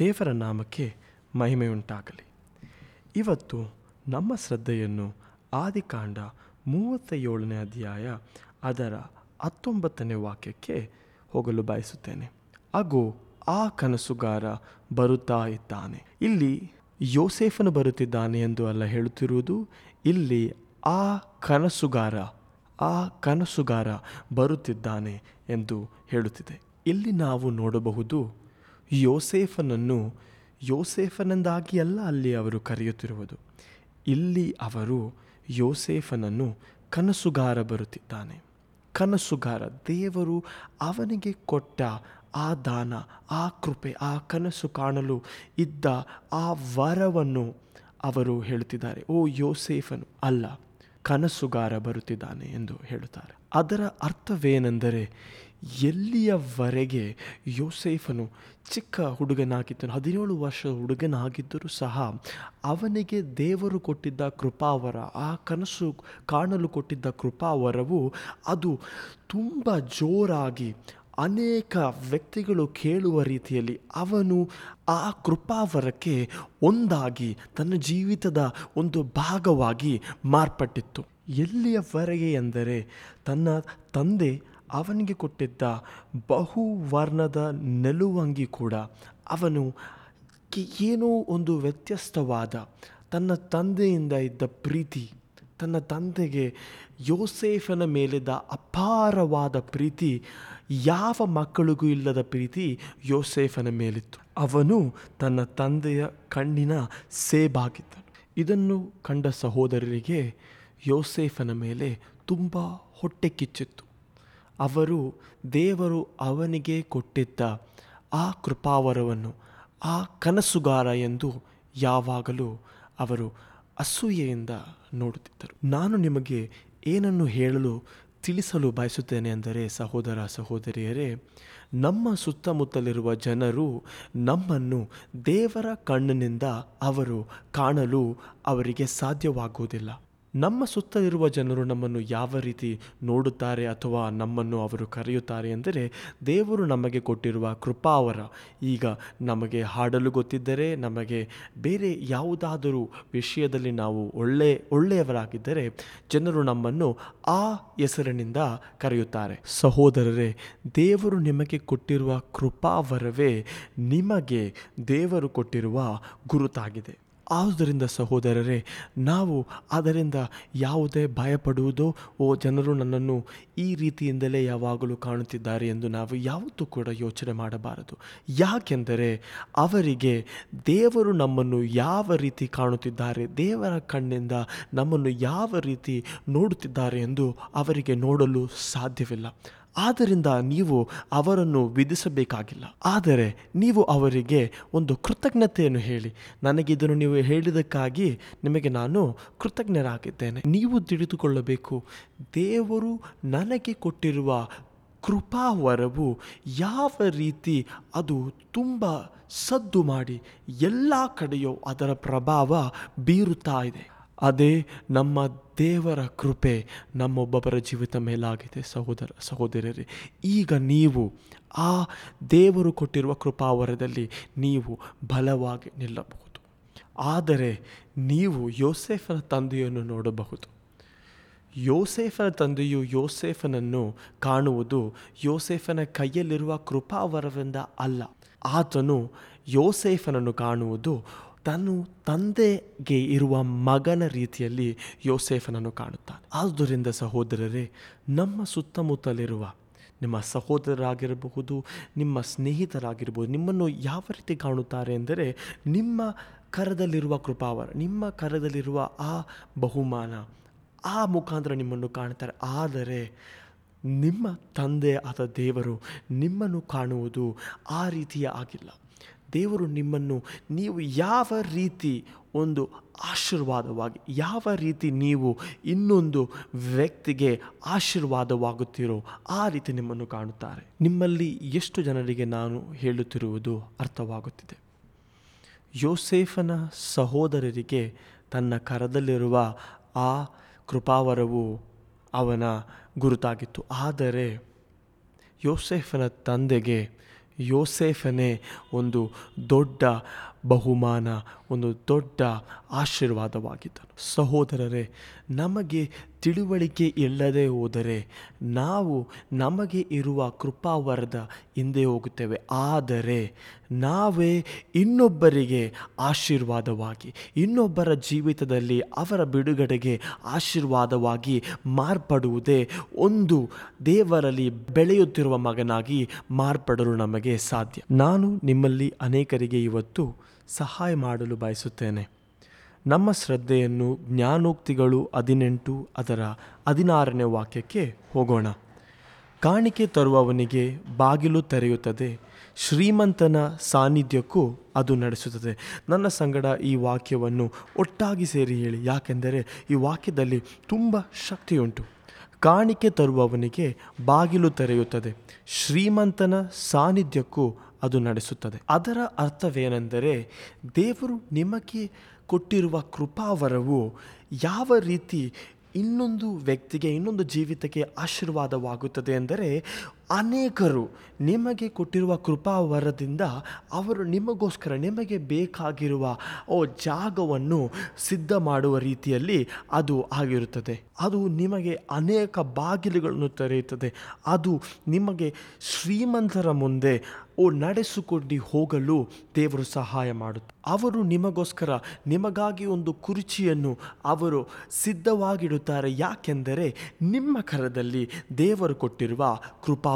ದೇವರ ನಾಮಕ್ಕೆ ಮಹಿಮೆಯುಂಟಾಗಲಿ. ಇವತ್ತು ನಮ್ಮ ಶ್ರದ್ಧೆಯನ್ನು ಆದಿಕಾಂಡ ಮೂವತ್ತ ಏಳನೇ ಅಧ್ಯಾಯ ಅದರ ಹತ್ತೊಂಬತ್ತನೇ ವಾಕ್ಯಕ್ಕೆ ಹೋಗಲು ಬಯಸುತ್ತೇನೆ. ಹಾಗೂ ಆ ಕನಸುಗಾರ ಬರುತ್ತಾ ಇದ್ದಾನೆ. ಇಲ್ಲಿ ಯೋಸೇಫನು ಬರುತ್ತಿದ್ದಾನೆ ಎಂದು ಅಲ್ಲ ಹೇಳುತ್ತಿರುವುದು? ಇಲ್ಲಿ ಆ ಕನಸುಗಾರ ಆ ಕನಸುಗಾರ ಬರುತ್ತಿದ್ದಾನೆ ಎಂದು ಹೇಳುತ್ತಿದೆ. ಇಲ್ಲಿ ನಾವು ನೋಡಬಹುದು ಯೋಸೇಫನನ್ನು ಯೋಸೇಫನೆಂದಾಗಿ ಅಲ್ಲ ಅಲ್ಲಿ ಅವರು ಕರೆಯುತ್ತಿರುವುದು. ಇಲ್ಲಿ ಅವರು ಯೋಸೇಫನನ್ನು ಕನಸುಗಾರ ಬರುತ್ತಿದ್ದಾನೆ. ಕನಸುಗಾರ, ದೇವರು ಅವನಿಗೆ ಕೊಟ್ಟ ಆ ದಾನ, ಆ ಕೃಪೆ, ಆ ಕನಸು ಕಾಣಲು ಇದ್ದ ಆ ವರವನ್ನು ಅವರು ಹೇಳುತ್ತಿದ್ದಾರೆ. ಓ ಯೋಸೇಫನು, ಅಲ್ಲ, ಕನಸುಗಾರ ಬರುತ್ತಿದ್ದಾನೆ ಎಂದು ಹೇಳುತ್ತಾರೆ. ಅದರ ಅರ್ಥವೇನೆಂದರೆ ಎಲ್ಲಿಯವರೆಗೆ ಯೋಸೇಫನು ಚಿಕ್ಕ ಹುಡುಗನಾಗಿದ್ದನು, ಹದಿನೇಳು ವರ್ಷ ಹುಡುಗನಾಗಿದ್ದರೂ ಸಹ ಅವನಿಗೆ ದೇವರು ಕೊಟ್ಟಿದ್ದ ಕೃಪಾವರ, ಆ ಕನಸು ಕಾಣಲು ಕೊಟ್ಟಿದ್ದ ಕೃಪಾವರವು ಅದು ತುಂಬ ಜೋರಾಗಿ ಅನೇಕ ವ್ಯಕ್ತಿಗಳು ಕೇಳುವ ರೀತಿಯಲ್ಲಿ ಅವನು ಆ ಕೃಪಾವರಕ್ಕೆ ಒಂದಾಗಿ ತನ್ನ ಜೀವಿತದ ಒಂದು ಭಾಗವಾಗಿ ಮಾರ್ಪಟ್ಟಿತ್ತು. ಎಲ್ಲಿಯವರೆಗೆ ಎಂದರೆ ತನ್ನ ತಂದೆ ಅವನಿಗೆ ಕೊಟ್ಟಿದ್ದ ಬಹುವರ್ಣದ ನೆಲುವಂಗಿ ಕೂಡ ಅವನು ಏನೋ ಒಂದು ವ್ಯತ್ಯಸ್ತವಾದ ತನ್ನ ತಂದೆಯಿಂದ ಇದ್ದ ಪ್ರೀತಿ, ತನ್ನ ತಂದೆಗೆ ಯೋಸೇಫನ ಮೇಲಿದ್ದ ಅಪಾರವಾದ ಪ್ರೀತಿ, ಯಾವ ಮಕ್ಕಳಿಗೂ ಇಲ್ಲದ ಪ್ರೀತಿ ಯೋಸೇಫನ ಮೇಲಿತ್ತು. ಅವನು ತನ್ನ ತಂದೆಯ ಕಣ್ಣಿನ ಸೇಬಾಗಿದ್ದನು. ಇದನ್ನು ಕಂಡ ಸಹೋದರರಿಗೆ ಯೋಸೇಫನ ಮೇಲೆ ತುಂಬ ಹೊಟ್ಟೆ ಕಿಚ್ಚಿತ್ತು. ಅವರು ದೇವರು ಅವನಿಗೆ ಕೊಟ್ಟಿದ್ದ ಆ ಕೃಪಾವರವನ್ನು, ಆ ಕನಸುಗಾರ ಎಂದು ಯಾವಾಗಲೂ ಅವರು ಅಸೂಯೆಯಿಂದ ನೋಡುತ್ತಿದ್ದರು. ನಾನು ನಿಮಗೆ ಏನನ್ನು ಹೇಳಲು, ತಿಳಿಸಲು ಬಯಸುತ್ತೇನೆ ಅಂದರೆ ಸಹೋದರ ಸಹೋದರಿಯರೇ, ನಮ್ಮ ಸುತ್ತಮುತ್ತಲಿರುವ ಜನರು ನಮ್ಮನ್ನು ದೇವರ ಕಣ್ಣಿನಿಂದ ಅವರು ಕಾಣಲು ಅವರಿಗೆ ಸಾಧ್ಯವಾಗುವುದಿಲ್ಲ. ನಮ್ಮ ಸುತ್ತಲಿರುವ ಜನರು ನಮ್ಮನ್ನು ಯಾವ ರೀತಿ ನೋಡುತ್ತಾರೆ ಅಥವಾ ನಮ್ಮನ್ನು ಅವರು ಕರೆಯುತ್ತಾರೆ ಎಂದರೆ ದೇವರು ನಮಗೆ ಕೊಟ್ಟಿರುವ ಕೃಪಾವರ. ಈಗ ನಮಗೆ ಹಾಡಲು ಗೊತ್ತಿದ್ದರೆ, ನಮಗೆ ಬೇರೆ ಯಾವುದಾದರೂ ವಿಷಯದಲ್ಲಿ ನಾವು ಒಳ್ಳೆ, ಒಳ್ಳೆಯವರಾಗಿದ್ದರೆ ಜನರು ನಮ್ಮನ್ನು ಆ ಹೆಸರಿನಿಂದ ಕರೆಯುತ್ತಾರೆ. ಸಹೋದರರೇ, ದೇವರು ನಿಮಗೆ ಕೊಟ್ಟಿರುವ ಕೃಪಾವರವೇ ನಿಮಗೆ ದೇವರು ಕೊಟ್ಟಿರುವ ಗುರುತಾಗಿದೆ. ಆದುದರಿಂದ ಸಹೋದರರೇ, ನಾವು ಅದರಿಂದ ಯಾವುದೇ ಭಯಪಡುವುದೋ, ಓ ಜನರು ನನ್ನನ್ನು ಈ ರೀತಿಯಿಂದಲೇ ಯಾವಾಗಲೂ ಕಾಣುತ್ತಿದ್ದಾರೆ ಎಂದು ನಾವು ಯಾವತ್ತೂ ಕೂಡ ಯೋಚನೆ ಮಾಡಬಾರದು. ಯಾಕೆಂದರೆ ಅವರಿಗೆ ದೇವರು ನಮ್ಮನ್ನು ಯಾವ ರೀತಿ ಕಾಣುತ್ತಿದ್ದಾರೆ, ದೇವರ ಕಣ್ಣಿಂದ ನಮ್ಮನ್ನು ಯಾವ ರೀತಿ ನೋಡುತ್ತಿದ್ದಾರೆ ಎಂದು ಅವರಿಗೆ ನೋಡಲು ಸಾಧ್ಯವಿಲ್ಲ. ಆದ್ದರಿಂದ ನೀವು ಅವರನ್ನು ವಿಧಿಸಬೇಕಾಗಿಲ್ಲ. ಆದರೆ ನೀವು ಅವರಿಗೆ ಒಂದು ಕೃತಜ್ಞತೆಯನ್ನು ಹೇಳಿ. ನನಗಿದನ್ನು ನೀವು ಹೇಳಿದ್ದಕ್ಕಾಗಿ ನಿಮಗೆ ನಾನು ಕೃತಜ್ಞರಾಗಿದ್ದೇನೆ. ನೀವು ತಿಳಿದುಕೊಳ್ಳಬೇಕು, ದೇವರು ನನಗೆ ಕೊಟ್ಟಿರುವ ಕೃಪಾವರವು ಯಾವ ರೀತಿ ಅದು ತುಂಬ ಸದ್ದು ಮಾಡಿ ಎಲ್ಲ ಕಡೆಯೂ ಅದರ ಪ್ರಭಾವ ಬೀರುತ್ತಾ ಇದೆ. ಅದೇ ನಮ್ಮ ದೇವರ ಕೃಪೆ ನಮ್ಮೊಬ್ಬೊಬ್ಬರ ಜೀವಿತ ಮೇಲಾಗಿದೆ, ಸಹೋದರ ಸಹೋದರರೇ ಈಗ ನೀವು ಆ ದೇವರು ಕೊಟ್ಟಿರುವ ಕೃಪಾವರದಲ್ಲಿ ನೀವು ಬಲವಾಗಿ ನಿಲ್ಲಬಹುದು. ಆದರೆ ನೀವು ಯೋಸೇಫನ ತಂದೆಯನ್ನು ನೋಡಬಹುದು. ಯೋಸೇಫನ ತಂದೆಯು ಯೋಸೇಫನನ್ನು ಕಾಣುವುದು ಯೋಸೇಫನ ಕೈಯಲ್ಲಿರುವ ಕೃಪಾವರವಿಂದ ಅಲ್ಲ. ಆತನು ಯೋಸೇಫನನ್ನು ಕಾಣುವುದು ತನ್ನ ತಂದೆಗೆ ಇರುವ ಮಗನ ರೀತಿಯಲ್ಲಿ ಯೋಸೇಫನನ್ನು ಕಾಣುತ್ತಾನೆ. ಆದುದರಿಂದ ಸಹೋದರರೇ, ನಮ್ಮ ಸುತ್ತಮುತ್ತಲಿರುವ ನಿಮ್ಮ ಸಹೋದರರಾಗಿರಬಹುದು, ನಿಮ್ಮ ಸ್ನೇಹಿತರಾಗಿರ್ಬೋದು ನಿಮ್ಮನ್ನು ಯಾವ ರೀತಿ ಕಾಣುತ್ತಾರೆ ಎಂದರೆ ನಿಮ್ಮ ಕರದಲ್ಲಿರುವ ಕೃಪಾವರ, ನಿಮ್ಮ ಕರದಲ್ಲಿರುವ ಆ ಬಹುಮಾನ, ಆ ಮುಖಾಂತರ ನಿಮ್ಮನ್ನು ಕಾಣುತ್ತಾರೆ. ಆದರೆ ನಿಮ್ಮ ತಂದೆ ಆದ ದೇವರು ನಿಮ್ಮನ್ನು ಕಾಣುವುದು ಆ ರೀತಿಯ ಆಗಿಲ್ಲ. ದೇವರು ನಿಮ್ಮನ್ನು ನೀವು ಯಾವ ರೀತಿ ಒಂದು ಆಶೀರ್ವಾದವಾಗಿ, ಯಾವ ರೀತಿ ನೀವು ಇನ್ನೊಂದು ವ್ಯಕ್ತಿಗೆ ಆಶೀರ್ವಾದವಾಗುತ್ತೀರೋ ಆ ರೀತಿ ನಿಮ್ಮನ್ನು ಕಾಣುತ್ತಾರೆ. ನಿಮ್ಮಲ್ಲಿ ಎಷ್ಟು ಜನರಿಗೆ ನಾನು ಹೇಳುತ್ತಿರುವುದು ಅರ್ಥವಾಗುತ್ತಿದೆ. ಯೋಸೇಫನ ಸಹೋದರರಿಗೆ ತನ್ನ ಕರದಲ್ಲಿರುವ ಆ ಕೃಪಾವರವು ಅವನ ಗುರುತಾಗಿತ್ತು. ಆದರೆ ಯೋಸೇಫನ ತಂದೆಗೆ ಯೋಸೇಫನೇ ಒಂದು ದೊಡ್ಡ ಬಹುಮಾನ, ಒಂದು ದೊಡ್ಡ ಆಶೀರ್ವಾದವಾಗಿದ್ದನು. ಸಹೋದರರೇ, ನಮಗೆ ತಿಳುವಳಿಕೆ ಇಲ್ಲದೆ ಹೋದರೆ ನಾವು ನಮಗೆ ಇರುವ ಕೃಪಾವರದ ಹಿಂದೆ ಹೋಗುತ್ತೇವೆ. ಆದರೆ ನಾವೇ ಇನ್ನೊಬ್ಬರಿಗೆ ಆಶೀರ್ವಾದವಾಗಿ, ಇನ್ನೊಬ್ಬರ ಜೀವಿತದಲ್ಲಿ ಅವರ ಬಿಡುಗಡೆಗೆ ಆಶೀರ್ವಾದವಾಗಿ ಮಾರ್ಪಡುವುದೇ ಒಂದು ದೇವರಲ್ಲಿ ಬೆಳೆಯುತ್ತಿರುವ ಮಗನಾಗಿ ಮಾರ್ಪಡಲು ನಮಗೆ ಸಾಧ್ಯ. ನಾನು ನಿಮ್ಮಲ್ಲಿ ಅನೇಕರಿಗೆ ಇವತ್ತು ಸಹಾಯ ಮಾಡಲು ಬಯಸುತ್ತೇನೆ. ನಮ್ಮ ಶ್ರದ್ಧೆಯನ್ನು ಜ್ಞಾನೋಕ್ತಿಗಳು ಹದಿನೆಂಟು ಅದರ ಹದಿನಾರನೇ ವಾಕ್ಯಕ್ಕೆ ಹೋಗೋಣ. ಕಾಣಿಕೆ ತರುವವನಿಗೆ ಬಾಗಿಲು ತೆರೆಯುತ್ತದೆ, ಶ್ರೀಮಂತನ ಸಾನ್ನಿಧ್ಯಕ್ಕೂ ಅದು ನಡೆಸುತ್ತದೆ. ನನ್ನ ಸಂಗಡ ಈ ವಾಕ್ಯವನ್ನು ಒಟ್ಟಾಗಿ ಸೇರಿ ಹೇಳಿ, ಯಾಕೆಂದರೆ ಈ ವಾಕ್ಯದಲ್ಲಿ ತುಂಬ ಶಕ್ತಿಯುಂಟು. ಕಾಣಿಕೆ ತರುವವನಿಗೆ ಬಾಗಿಲು ತೆರೆಯುತ್ತದೆ. ಶ್ರೀಮಂತನ ಸಾನ್ನಿಧ್ಯಕ್ಕೂ ಅದು ನಡೆಸುತ್ತದೆ. ಅದರ ಅರ್ಥವೇನೆಂದರೆ ದೇವರು ನಿಮಗೆ ಕೊಟ್ಟಿರುವ ಕೃಪಾವರವು ಯಾವ ರೀತಿ ಇನ್ನೊಂದು ವ್ಯಕ್ತಿಗೆ, ಇನ್ನೊಂದು ಜೀವಿತಕ್ಕೆ ಆಶೀರ್ವಾದವಾಗುತ್ತದೆ ಎಂದರೆ ಅನೇಕರು ನಿಮಗೆ ಕೊಟ್ಟಿರುವ ಕೃಪಾವರದಿಂದ ಅವರು ನಿಮಗೋಸ್ಕರ ನಿಮಗೆ ಬೇಕಾಗಿರುವ, ಓ, ಜಾಗವನ್ನು ಸಿದ್ಧ ಮಾಡುವ ರೀತಿಯಲ್ಲಿ ಅದು ಆಗಿರುತ್ತದೆ. ಅದು ನಿಮಗೆ ಅನೇಕ ಬಾಗಿಲುಗಳನ್ನು ತೆರೆಯುತ್ತದೆ. ಅದು ನಿಮಗೆ ಶ್ರೀಮಂತರ ಮುಂದೆ, ಓ, ನಡೆಸಿಕೊಂಡು ಹೋಗಲು ದೇವರು ಸಹಾಯ ಮಾಡುತ್ತೆ. ಅವರು ನಿಮಗೋಸ್ಕರ ನಿಮಗಾಗಿ ಒಂದು ಕುರ್ಚಿಯನ್ನು ಅವರು ಸಿದ್ಧವಾಗಿಡುತ್ತಾರೆ. ಯಾಕೆಂದರೆ ನಿಮ್ಮ ಕರದಲ್ಲಿ ದೇವರು ಕೊಟ್ಟಿರುವ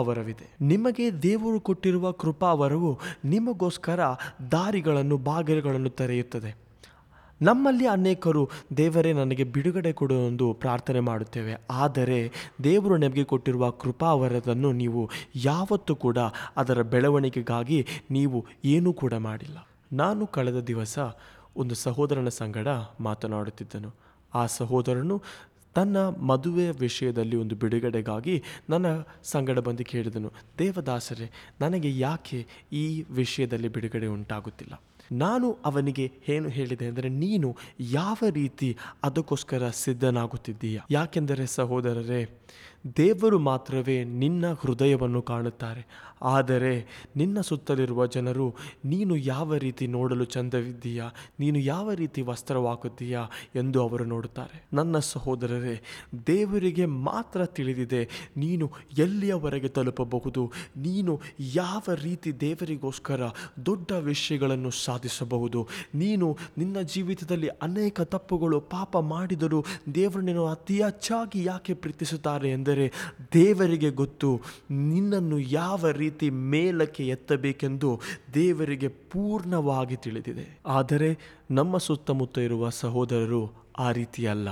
ಕೃಪಾವರವಿದೆ ನಿಮಗೆ ದೇವರು ಕೊಟ್ಟಿರುವ ಕೃಪಾವರವು ನಿಮಗೋಸ್ಕರ ದಾರಿಗಳನ್ನು, ಬಾಗಿಲುಗಳನ್ನು ತೆರೆಯುತ್ತದೆ. ನಮ್ಮಲ್ಲಿ ಅನೇಕರು, ದೇವರೇ ನನಗೆ ಬಿಡುಗಡೆ ಕೊಡು ಎಂದು ಪ್ರಾರ್ಥನೆ ಮಾಡುತ್ತೇವೆ. ಆದರೆ ದೇವರು ನಮಗೆ ಕೊಟ್ಟಿರುವ ಕೃಪಾವರದನ್ನು ನೀವು ಯಾವತ್ತೂ ಕೂಡ ಅದರ ಬೆಳವಣಿಗೆಗಾಗಿ ನೀವು ಏನೂ ಕೂಡ ಮಾಡಿಲ್ಲ. ನಾನು ಕಳೆದ ದಿವಸ ಒಂದು ಸಹೋದರನ ಸಂಗಡ ಮಾತನಾಡುತ್ತಿದ್ದನು. ಆ ಸಹೋದರನು ತನ್ನ ಮದುವೆಯ ವಿಷಯದಲ್ಲಿ ಒಂದು ಬಿಡುಗಡೆಗಾಗಿ ನನ್ನ ಸಂಗಡ ಬಂದು ಕೇಳಿದನು, ದೇವದಾಸರೇ, ನನಗೆ ಯಾಕೆ ಈ ವಿಷಯದಲ್ಲಿ ಬಿಡುಗಡೆ ಉಂಟಾಗುತ್ತಿಲ್ಲ? ನಾನು ಅವನಿಗೆ ಏನು ಹೇಳಿದೆ ಅಂದರೆ, ನೀನು ಯಾವ ರೀತಿ ಅದಕ್ಕೋಸ್ಕರ ಸಿದ್ಧನಾಗುತ್ತಿದ್ದೀಯ? ಯಾಕೆಂದರೆ ಸಹೋದರರೇ ದೇವರು ಮಾತ್ರವೇ ನಿನ್ನ ಹೃದಯವನ್ನು ಕಾಣುತ್ತಾರೆ. ಆದರೆ ನಿನ್ನ ಸುತ್ತಲಿರುವ ಜನರು, ನೀನು ಯಾವ ರೀತಿ ನೋಡಲು ಚಂದವಿದ್ದೀಯಾ? ನೀನು ಯಾವ ರೀತಿ ವಸ್ತ್ರವಾಗುತ್ತೀಯಾ ಎಂದು ಅವರು ನೋಡುತ್ತಾರೆ. ನನ್ನ ಸಹೋದರರೇ, ದೇವರಿಗೆ ಮಾತ್ರ ತಿಳಿದಿದೆ, ನೀನು ಎಲ್ಲಿಯವರೆಗೆ ತಲುಪಬಹುದು? ನೀನು ಯಾವ ರೀತಿ ದೇವರಿಗೋಸ್ಕರ ದೊಡ್ಡ ವಿಷಯಗಳನ್ನು ಸಾಧಿಸಬಹುದು? ನೀನು ನಿನ್ನ ಜೀವಿತದಲ್ಲಿ ಅನೇಕ ತಪ್ಪುಗಳು ಪಾಪ ಮಾಡಿದರೂ ದೇವರು ನೀನು ಅತಿ ಹೆಚ್ಚಾಗಿ ಯಾಕೆ ಪ್ರೀತಿಸುತ್ತಾರೆ ಎಂದರೆ ದೇವರಿಗೆ ಗೊತ್ತು, ನಿನ್ನನ್ನು ಯಾವ ರೀತಿ ಮೇಲಕ್ಕೆ ಎತ್ತಬೇಕೆಂದು ದೇವರಿಗೆ ಪೂರ್ಣವಾಗಿ ತಿಳಿದಿದೆ. ಆದರೆ ನಮ್ಮ ಸುತ್ತಮುತ್ತ ಇರುವ ಸಹೋದರರು ಆ ರೀತಿ ಅಲ್ಲ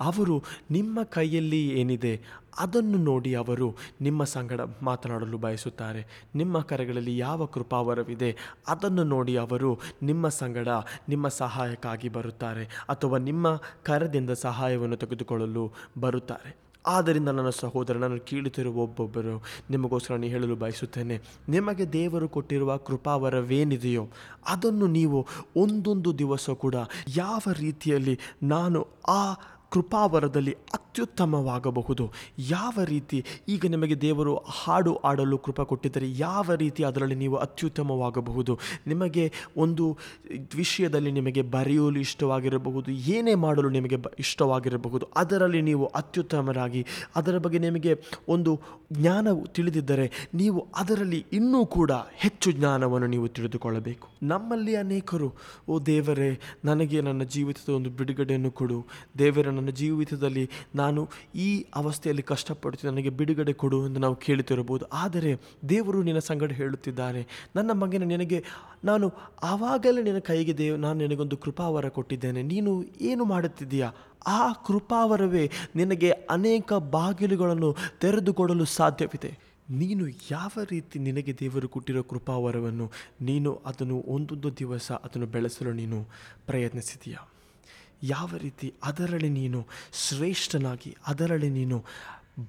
ಅವರು ನಿಮ್ಮ ಕೈಯಲ್ಲಿ ಏನಿದೆ ಅದನ್ನು ನೋಡಿ ಅವರು ನಿಮ್ಮ ಸಂಗಡ ಮಾತನಾಡಲು ಬಯಸುತ್ತಾರೆ. ನಿಮ್ಮ ಕರೆಗಳಲ್ಲಿ ಯಾವ ಕೃಪಾವರವಿದೆ ಅದನ್ನು ನೋಡಿ ಅವರು ನಿಮ್ಮ ಸಂಗಡ ನಿಮ್ಮ ಸಹಾಯಕ್ಕಾಗಿ ಬರುತ್ತಾರೆ ಅಥವಾ ನಿಮ್ಮ ಕರದಿಂದ ಸಹಾಯವನ್ನು ತೆಗೆದುಕೊಳ್ಳಲು ಬರುತ್ತಾರೆ. ಆದ್ದರಿಂದ ನನ್ನ ಸಹೋದರ, ನಾನು ಕೇಳುತ್ತಿರುವ ಒಬ್ಬೊಬ್ಬರು ನಿಮಗೋಸ್ಕರ ನಾನು ಹೇಳಲು ಬಯಸುತ್ತೇನೆ, ನಿಮಗೆ ದೇವರು ಕೊಟ್ಟಿರುವ ಕೃಪಾವರವೇನಿದೆಯೋ ಅದನ್ನು ನೀವು ಒಂದೊಂದು ದಿವಸ ಕೂಡ ಯಾವ ರೀತಿಯಲ್ಲಿ ನಾನು ಆ ಕೃಪಾವರದಲ್ಲಿ ಅತ್ಯುತ್ತಮವಾಗಬಹುದು. ಯಾವ ರೀತಿ ಈಗ ನಿಮಗೆ ದೇವರು ಹಾಡು ಆಡಲು ಕೃಪ ಕೊಟ್ಟಿದ್ದರೆ ಯಾವ ರೀತಿ ಅದರಲ್ಲಿ ನೀವು ಅತ್ಯುತ್ತಮವಾಗಬಹುದು? ನಿಮಗೆ ಒಂದು ವಿಷಯದಲ್ಲಿ ನಿಮಗೆ ಬರೆಯಲು ಇಷ್ಟವಾಗಿರಬಹುದು, ಏನೇ ಮಾಡಲು ನಿಮಗೆ ಇಷ್ಟವಾಗಿರಬಹುದು, ಅದರಲ್ಲಿ ನೀವು ಅತ್ಯುತ್ತಮರಾಗಿ, ಅದರ ಬಗ್ಗೆ ನಿಮಗೆ ಒಂದು ಜ್ಞಾನವು ತಿಳಿದಿದ್ದರೆ ನೀವು ಅದರಲ್ಲಿ ಇನ್ನೂ ಕೂಡ ಹೆಚ್ಚು ಜ್ಞಾನವನ್ನು ನೀವು ತಿಳಿದುಕೊಳ್ಳಬೇಕು. ನಮ್ಮಲ್ಲಿ ಅನೇಕರು, ಓ ದೇವರೇ, ನನಗೆ ನನ್ನ ಜೀವಿತದ ಒಂದು ಬಿಡುಗಡೆಯನ್ನು ಕೊಡು. ದೇವರ ನನ್ನ ಜೀವಿತದಲ್ಲಿ ನಾನು ಈ ಅವಸ್ಥೆಯಲ್ಲಿ ಕಷ್ಟಪಡ್ತೀನಿ ನನಗೆ ಬಿಡುಗಡೆ ಕೊಡು ಎಂದು ನಾವು ಕೇಳುತ್ತಿರಬಹುದು. ಆದರೆ ದೇವರು ನಿನ್ನ ಸಂಗಡ ಹೇಳುತ್ತಿದ್ದಾರೆ ನನ್ನ ಮಗನ, ನಿನಗೆ ನಾನು ಆವಾಗಲೇ ನಿನ್ನ ಕೈಗೆ ದೇವ್, ನಾನು ನಿನಗೊಂದು ಕೃಪಾವರ ಕೊಟ್ಟಿದ್ದೇನೆ. ನೀನು ಏನು ಮಾಡುತ್ತಿದ್ದೀಯಾ? ಆ ಕೃಪಾವರವೇ ನಿನಗೆ ಅನೇಕ ಬಾಗಿಲುಗಳನ್ನು ತೆರೆದುಕೊಡಲು ಸಾಧ್ಯವಿದೆ. ನೀನು ಯಾವ ರೀತಿ ನಿನಗೆ ದೇವರು ಕೊಟ್ಟಿರೋ ಕೃಪಾವರವನ್ನು, ನೀನು ಅದನ್ನು ಒಂದೊಂದು ದಿವಸ ಅದನ್ನು ಬೆಳೆಸಲು ನೀನು ಪ್ರಯತ್ನಿಸಿದೀಯಾ ಯಾವ ರೀತಿ ಅದರಲ್ಲಿ ನೀನು ಶ್ರೇಷ್ಠನಾಗಿ, ಅದರಲ್ಲಿ ನೀನು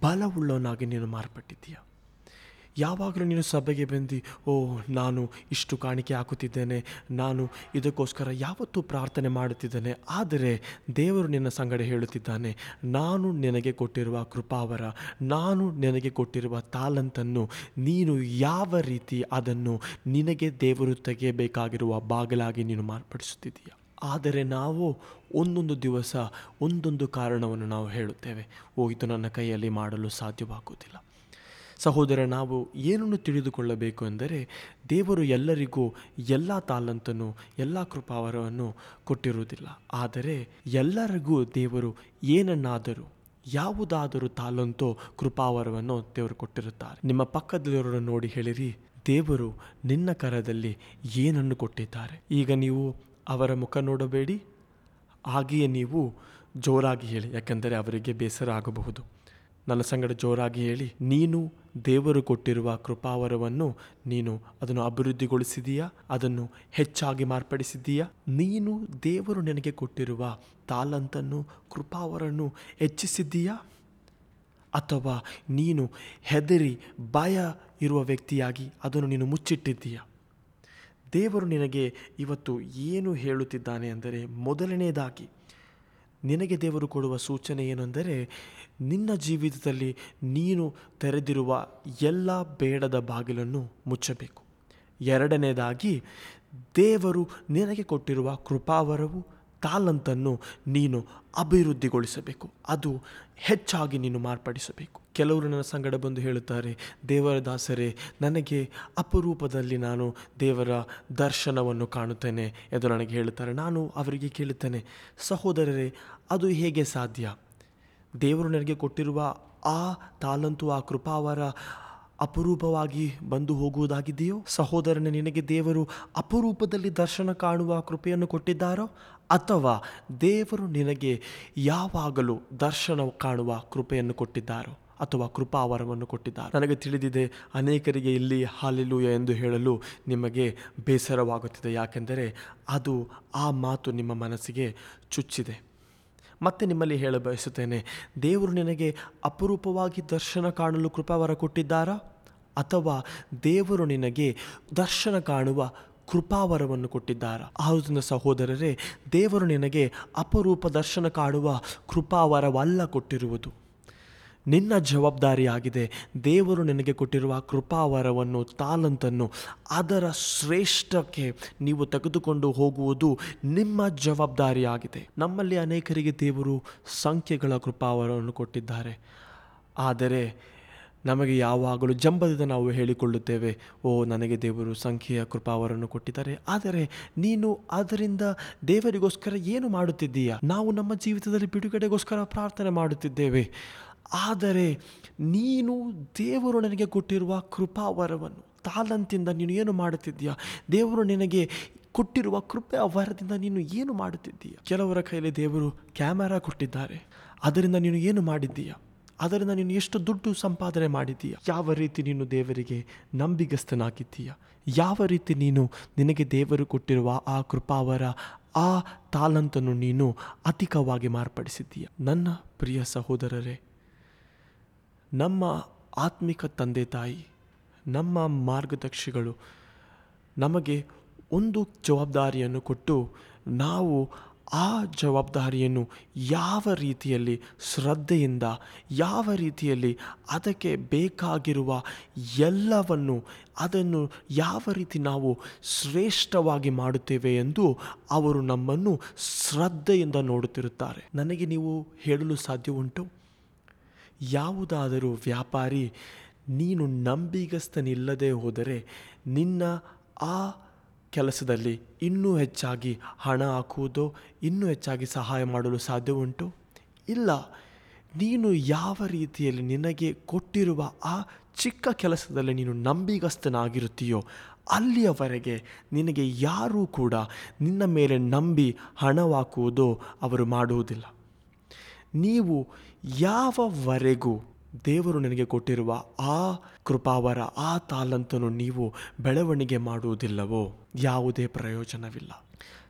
ಬಲವುಳ್ಳವನಾಗಿ ನೀನು ಮಾರ್ಪಟ್ಟಿದ್ದೀಯ? ಯಾವಾಗಲೂ ನೀನು ಸಭೆಗೆ ಬಂದು, ಓ, ನಾನು ಇಷ್ಟು ಕಾಣಿಕೆ ಹಾಕುತ್ತಿದ್ದೇನೆ, ನಾನು ಇದಕ್ಕೋಸ್ಕರ ಯಾವತ್ತೂ ಪ್ರಾರ್ಥನೆ ಮಾಡುತ್ತಿದ್ದೇನೆ, ಆದರೆ ದೇವರು ನಿನ್ನ ಸಂಗಡ ಹೇಳುತ್ತಿದ್ದಾನೆ, ನಾನು ನಿನಗೆ ಕೊಟ್ಟಿರುವ ಕೃಪಾವರ, ನಾನು ನಿನಗೆ ಕೊಟ್ಟಿರುವ ತಾಲಂತನ್ನು ನೀನು ಯಾವ ರೀತಿ ಅದನ್ನು ನಿನಗೆ ದೇವರು ತೆಗೆಯಬೇಕಾಗಿರುವ ಬಾಗಿಲಾಗಿ ನೀನು ಮಾರ್ಪಡಿಸುತ್ತಿದ್ದೀಯ? ಆದರೆ ನಾವು ಒಂದೊಂದು ದಿವಸ ಒಂದೊಂದು ಕಾರಣವನ್ನು ನಾವು ಹೇಳುತ್ತೇವೆ. ಇದು ನನ್ನ ಕೈಯಲ್ಲಿ ಮಾಡಲು ಸಾಧ್ಯವಾಗುವುದಿಲ್ಲ. ಸಹೋದರ, ನಾವು ಏನನ್ನು ತಿಳಿದುಕೊಳ್ಳಬೇಕು ಎಂದರೆ ದೇವರು ಎಲ್ಲರಿಗೂ ಎಲ್ಲ ತಾಲಂತನ್ನು ಎಲ್ಲ ಕೃಪಾವರವನ್ನು ಕೊಟ್ಟಿರುವುದಿಲ್ಲ. ಆದರೆ ಎಲ್ಲರಿಗೂ ದೇವರು ಏನನ್ನಾದರೂ, ಯಾವುದಾದರೂ ತಾಲಂತೋ ಕೃಪಾವರವನ್ನು ದೇವರು ಕೊಟ್ಟಿರುತ್ತಾರೆ. ನಿಮ್ಮ ಪಕ್ಕದಲ್ಲಿರೋರನ್ನು ನೋಡಿ ಹೇಳಿರಿ, ದೇವರು ನಿನ್ನ ಕರದಲ್ಲಿ ಏನನ್ನು ಕೊಟ್ಟಿದ್ದಾರೆ? ಈಗ ನೀವು ಅವರ ಮುಖ ನೋಡಬೇಡಿ. ಹಾಗೆಯೇ ನೀವು ಜೋರಾಗಿ ಹೇಳಿ, ಯಾಕೆಂದರೆ ಅವರಿಗೆ ಬೇಸರ ಆಗಬಹುದು. ನನ್ನ ಸಂಗಡ ಜೋರಾಗಿ ಹೇಳಿ, ನೀನು ದೇವರು ಕೊಟ್ಟಿರುವ ಕೃಪಾವರವನ್ನು ನೀನು ಅದನ್ನು ಅಭಿವೃದ್ಧಿಗೊಳಿಸಿದೀಯಾ? ಅದನ್ನು ಹೆಚ್ಚಾಗಿ ಮಾರ್ಪಡಿಸಿದ್ದೀಯಾ ನೀನು ದೇವರು ನಿನಗೆ ಕೊಟ್ಟಿರುವ ತಾಲಂತನ್ನು ಕೃಪಾವರನ್ನು ಹೆಚ್ಚಿಸಿದ್ದೀಯಾ ಅಥವಾ ನೀನು ಹೆದರಿ ಭಯ ಇರುವ ವ್ಯಕ್ತಿಯಾಗಿ ಅದನ್ನು ನೀನು ಮುಚ್ಚಿಟ್ಟಿದ್ದೀಯಾ? ದೇವರು ನಿನಗೆ ಇವತ್ತು ಏನು ಹೇಳುತ್ತಿದ್ದಾನೆ ಅಂದರೆ ಮೊದಲನೇದಾಗಿ, ನಿನಗೆ ದೇವರು ಕೊಡುವ ಸೂಚನೆ ಏನೆಂದರೆ ನಿನ್ನ ಜೀವಿತದಲ್ಲಿ ನೀನು ತೆರೆದಿರುವ ಎಲ್ಲ ಬೇಡದ ಬಾಗಿಲನ್ನು ಮುಚ್ಚಬೇಕು. ಎರಡನೇದಾಗಿ, ದೇವರು ನಿನಗೆ ಕೊಟ್ಟಿರುವ ಕೃಪಾವರವು ತಾಲಂತನ್ನು ನೀನು ಅಭಿವೃದ್ಧಿಗೊಳಿಸಬೇಕು. ಅದು ಹೆಚ್ಚಾಗಿ ನೀನು ಮಾರ್ಪಡಿಸಬೇಕು. ಕೆಲವರು ನನ್ನ ಸಂಗಡ ಬಂದು ಹೇಳುತ್ತಾರೆ, ದೇವರ ದಾಸರೇ, ನನಗೆ ಅಪರೂಪದಲ್ಲಿ ನಾನು ದೇವರ ದರ್ಶನವನ್ನು ಕಾಣುತ್ತೇನೆ ಎಂದು ನನಗೆ ಹೇಳುತ್ತಾರೆ. ನಾನು ಅವರಿಗೆ ಕೇಳುತ್ತೇನೆ, ಸಹೋದರರೇ, ಅದು ಹೇಗೆ ಸಾಧ್ಯ? ದೇವರು ನನಗೆ ಕೊಟ್ಟಿರುವ ಆ ತಾಲಂತು ಆ ಕೃಪಾವರ ಅಪರೂಪವಾಗಿ ಬಂದು ಹೋಗುವುದಾಗಿದೆಯೋ? ಸಹೋದರನೇ, ನಿನಗೆ ದೇವರು ಅಪರೂಪದಲ್ಲಿ ದರ್ಶನ ಕಾಣುವ ಕೃಪೆಯನ್ನು ಕೊಟ್ಟಿದ್ದಾರೋ? ಅಥವಾ ದೇವರು ನಿನಗೆ ಯಾವಾಗಲೂ ದರ್ಶನ ಕಾಣುವ ಕೃಪೆಯನ್ನು ಕೊಟ್ಟಿದ್ದಾರೋ? ಅಥವಾ ಕೃಪಾವರವನ್ನು ಕೊಟ್ಟಿದ್ದಾರೆ. ನನಗೆ ತಿಳಿದಿದೆ, ಅನೇಕರಿಗೆ ಇಲ್ಲಿ ಹಾಲಿಲು ಎಂದು ಹೇಳಲು ನಿಮಗೆ ಬೇಸರವಾಗುತ್ತಿದೆ. ಯಾಕೆಂದರೆ ಅದು ಆ ಮಾತು ನಿಮ್ಮ ಮನಸ್ಸಿಗೆ ಚುಚ್ಚಿದೆ. ಮತ್ತೆ ನಿಮ್ಮಲ್ಲಿ ಹೇಳ ಬಯಸುತ್ತೇನೆ, ದೇವರು ನಿನಗೆ ಅಪರೂಪವಾಗಿ ದರ್ಶನ ಕಾಣಲು ಕೃಪಾವರ ಕೊಟ್ಟಿದ್ದಾರಾ? ಅಥವಾ ದೇವರು ನಿನಗೆ ದರ್ಶನ ಕಾಣುವ ಕೃಪಾವರವನ್ನು ಕೊಟ್ಟಿದ್ದಾರಾ? ಆದುದರಿಂದ ಸಹೋದರರೇ, ದೇವರು ನಿನಗೆ ಅಪರೂಪ ದರ್ಶನ ಕಾಣುವ ಕೃಪಾವರವಲ್ಲ ಕೊಟ್ಟಿರುವುದು. ನಿನ್ನ ಜವಾಬ್ದಾರಿಯಾಗಿದೆ. ದೇವರು ನಿನಗೆ ಕೊಟ್ಟಿರುವ ಕೃಪಾವರವನ್ನು ತಾಲಂತನ್ನು ಅದರ ಶ್ರೇಷ್ಠಕ್ಕೆ ನೀವು ತೆಗೆದುಕೊಂಡು ಹೋಗುವುದು ನಿಮ್ಮ ಜವಾಬ್ದಾರಿಯಾಗಿದೆ. ನಮ್ಮಲ್ಲಿ ಅನೇಕರಿಗೆ ದೇವರು ಸಂಖ್ಯೆಗಳ ಕೃಪಾವರವನ್ನು ಕೊಟ್ಟಿದ್ದಾರೆ. ಆದರೆ ನಮಗೆ ಯಾವಾಗಲೂ ಜಂಬದಿಂದ ನಾವು ಹೇಳಿಕೊಳ್ಳುತ್ತೇವೆ, ಓ ನನಗೆ ದೇವರು ಸಂಖ್ಯೆಯ ಕೃಪಾವರನ್ನು ಕೊಟ್ಟಿದ್ದಾರೆ. ಆದರೆ ನೀನು ಅದರಿಂದ ದೇವರಿಗೋಸ್ಕರ ಏನು ಮಾಡುತ್ತಿದ್ದೀಯಾ? ನಾವು ನಮ್ಮ ಜೀವಿತದಲ್ಲಿ ಬಿಡುಗಡೆಗೋಸ್ಕರ ಪ್ರಾರ್ಥನೆ ಮಾಡುತ್ತಿದ್ದೇವೆ. ಆದರೆ ನೀನು ದೇವರು ನನಗೆ ಕೊಟ್ಟಿರುವ ಕೃಪಾವರವನ್ನು ತಾಲಂತಿಂದ ನೀನು ಏನು ಮಾಡುತ್ತಿದ್ದೀಯಾ? ದೇವರು ನಿನಗೆ ಕೊಟ್ಟಿರುವ ಕೃಪೆ ವರದಿಂದ ನೀನು ಏನು ಮಾಡುತ್ತಿದ್ದೀಯ? ಕೆಲವರ ಕೈಯಲ್ಲಿ ದೇವರು ಕ್ಯಾಮರಾ ಕೊಟ್ಟಿದ್ದಾರೆ. ಅದರಿಂದ ನೀನು ಏನು ಮಾಡಿದ್ದೀಯಾ? ಅದರಿಂದ ನೀನು ಎಷ್ಟು ದುಡ್ಡು ಸಂಪಾದನೆ ಮಾಡಿದ್ದೀಯ? ಯಾವ ರೀತಿ ನೀನು ದೇವರಿಗೆ ನಂಬಿಗಸ್ತನಾಗಿದ್ದೀಯ? ಯಾವ ರೀತಿ ನೀನು ನಿನಗೆ ದೇವರು ಕೊಟ್ಟಿರುವ ಆ ಕೃಪಾವರ, ಆ ತಾಲಂತನ್ನು ನೀನು ಅಧಿಕವಾಗಿ ಮಾರ್ಪಡಿಸಿದ್ದೀಯ? ನನ್ನ ಪ್ರಿಯ ಸಹೋದರರೇ ನಮ್ಮ ಆತ್ಮಿಕ ತಂದೆ ತಾಯಿ, ನಮ್ಮ ಮಾರ್ಗದರ್ಶಿಗಳು ನಮಗೆ ಒಂದು ಜವಾಬ್ದಾರಿಯನ್ನು ಕೊಟ್ಟು ನಾವು ಆ ಜವಾಬ್ದಾರಿಯನ್ನು ಯಾವ ರೀತಿಯಲ್ಲಿ ಶ್ರದ್ಧೆಯಿಂದ, ಯಾವ ರೀತಿಯಲ್ಲಿ ಅದಕ್ಕೆ ಬೇಕಾಗಿರುವ ಎಲ್ಲವನ್ನು, ಅದನ್ನು ಯಾವ ರೀತಿ ನಾವು ಶ್ರೇಷ್ಠವಾಗಿ ಮಾಡುತ್ತೇವೆ ಎಂದು ಅವರು ನಮ್ಮನ್ನು ಶ್ರದ್ಧೆಯಿಂದ ನೋಡುತ್ತಿರುತ್ತಾರೆ. ನನಗೆ ನೀವು ಹೇಳಲು ಸಾಧ್ಯ ಉಂಟು? ಯಾವುದಾದರೂ ವ್ಯಾಪಾರಿ, ನೀನು ನಂಬಿಗಸ್ತನಿಲ್ಲದೆ ಹೋದರೆ ನಿನ್ನ ಆ ಕೆಲಸದಲ್ಲಿ ಇನ್ನೂ ಹೆಚ್ಚಾಗಿ ಹಣ ಹಾಕುವುದೋ, ಇನ್ನೂ ಹೆಚ್ಚಾಗಿ ಸಹಾಯ ಮಾಡಲು ಸಾಧ್ಯ ಉಂಟು ಇಲ್ಲ. ನೀನು ಯಾವ ರೀತಿಯಲ್ಲಿ ನಿನಗೆ ಕೊಟ್ಟಿರುವ ಆ ಚಿಕ್ಕ ಕೆಲಸದಲ್ಲಿ ನೀನು ನಂಬಿಗಸ್ತನಾಗಿರುತ್ತೀಯೋ, ಅಲ್ಲಿಯವರೆಗೆ ನಿನಗೆ ಯಾರೂ ಕೂಡ ನಿನ್ನ ಮೇಲೆ ನಂಬಿ ಹಣ ಹಾಕುವುದೋ ಅವರು ಮಾಡುವುದಿಲ್ಲ. ನೀವು ಯಾವವರೆಗೂ ದೇವರು ನನಗೆ ಕೊಟ್ಟಿರುವ ಆ ಕೃಪಾವರ, ಆ ತಾಲಂತನ್ನು ನೀವು ಬೆಳವಣಿಗೆ ಮಾಡುವುದಿಲ್ಲವೋ? ಯಾವುದೇ ಪ್ರಯೋಜನವಿಲ್ಲ.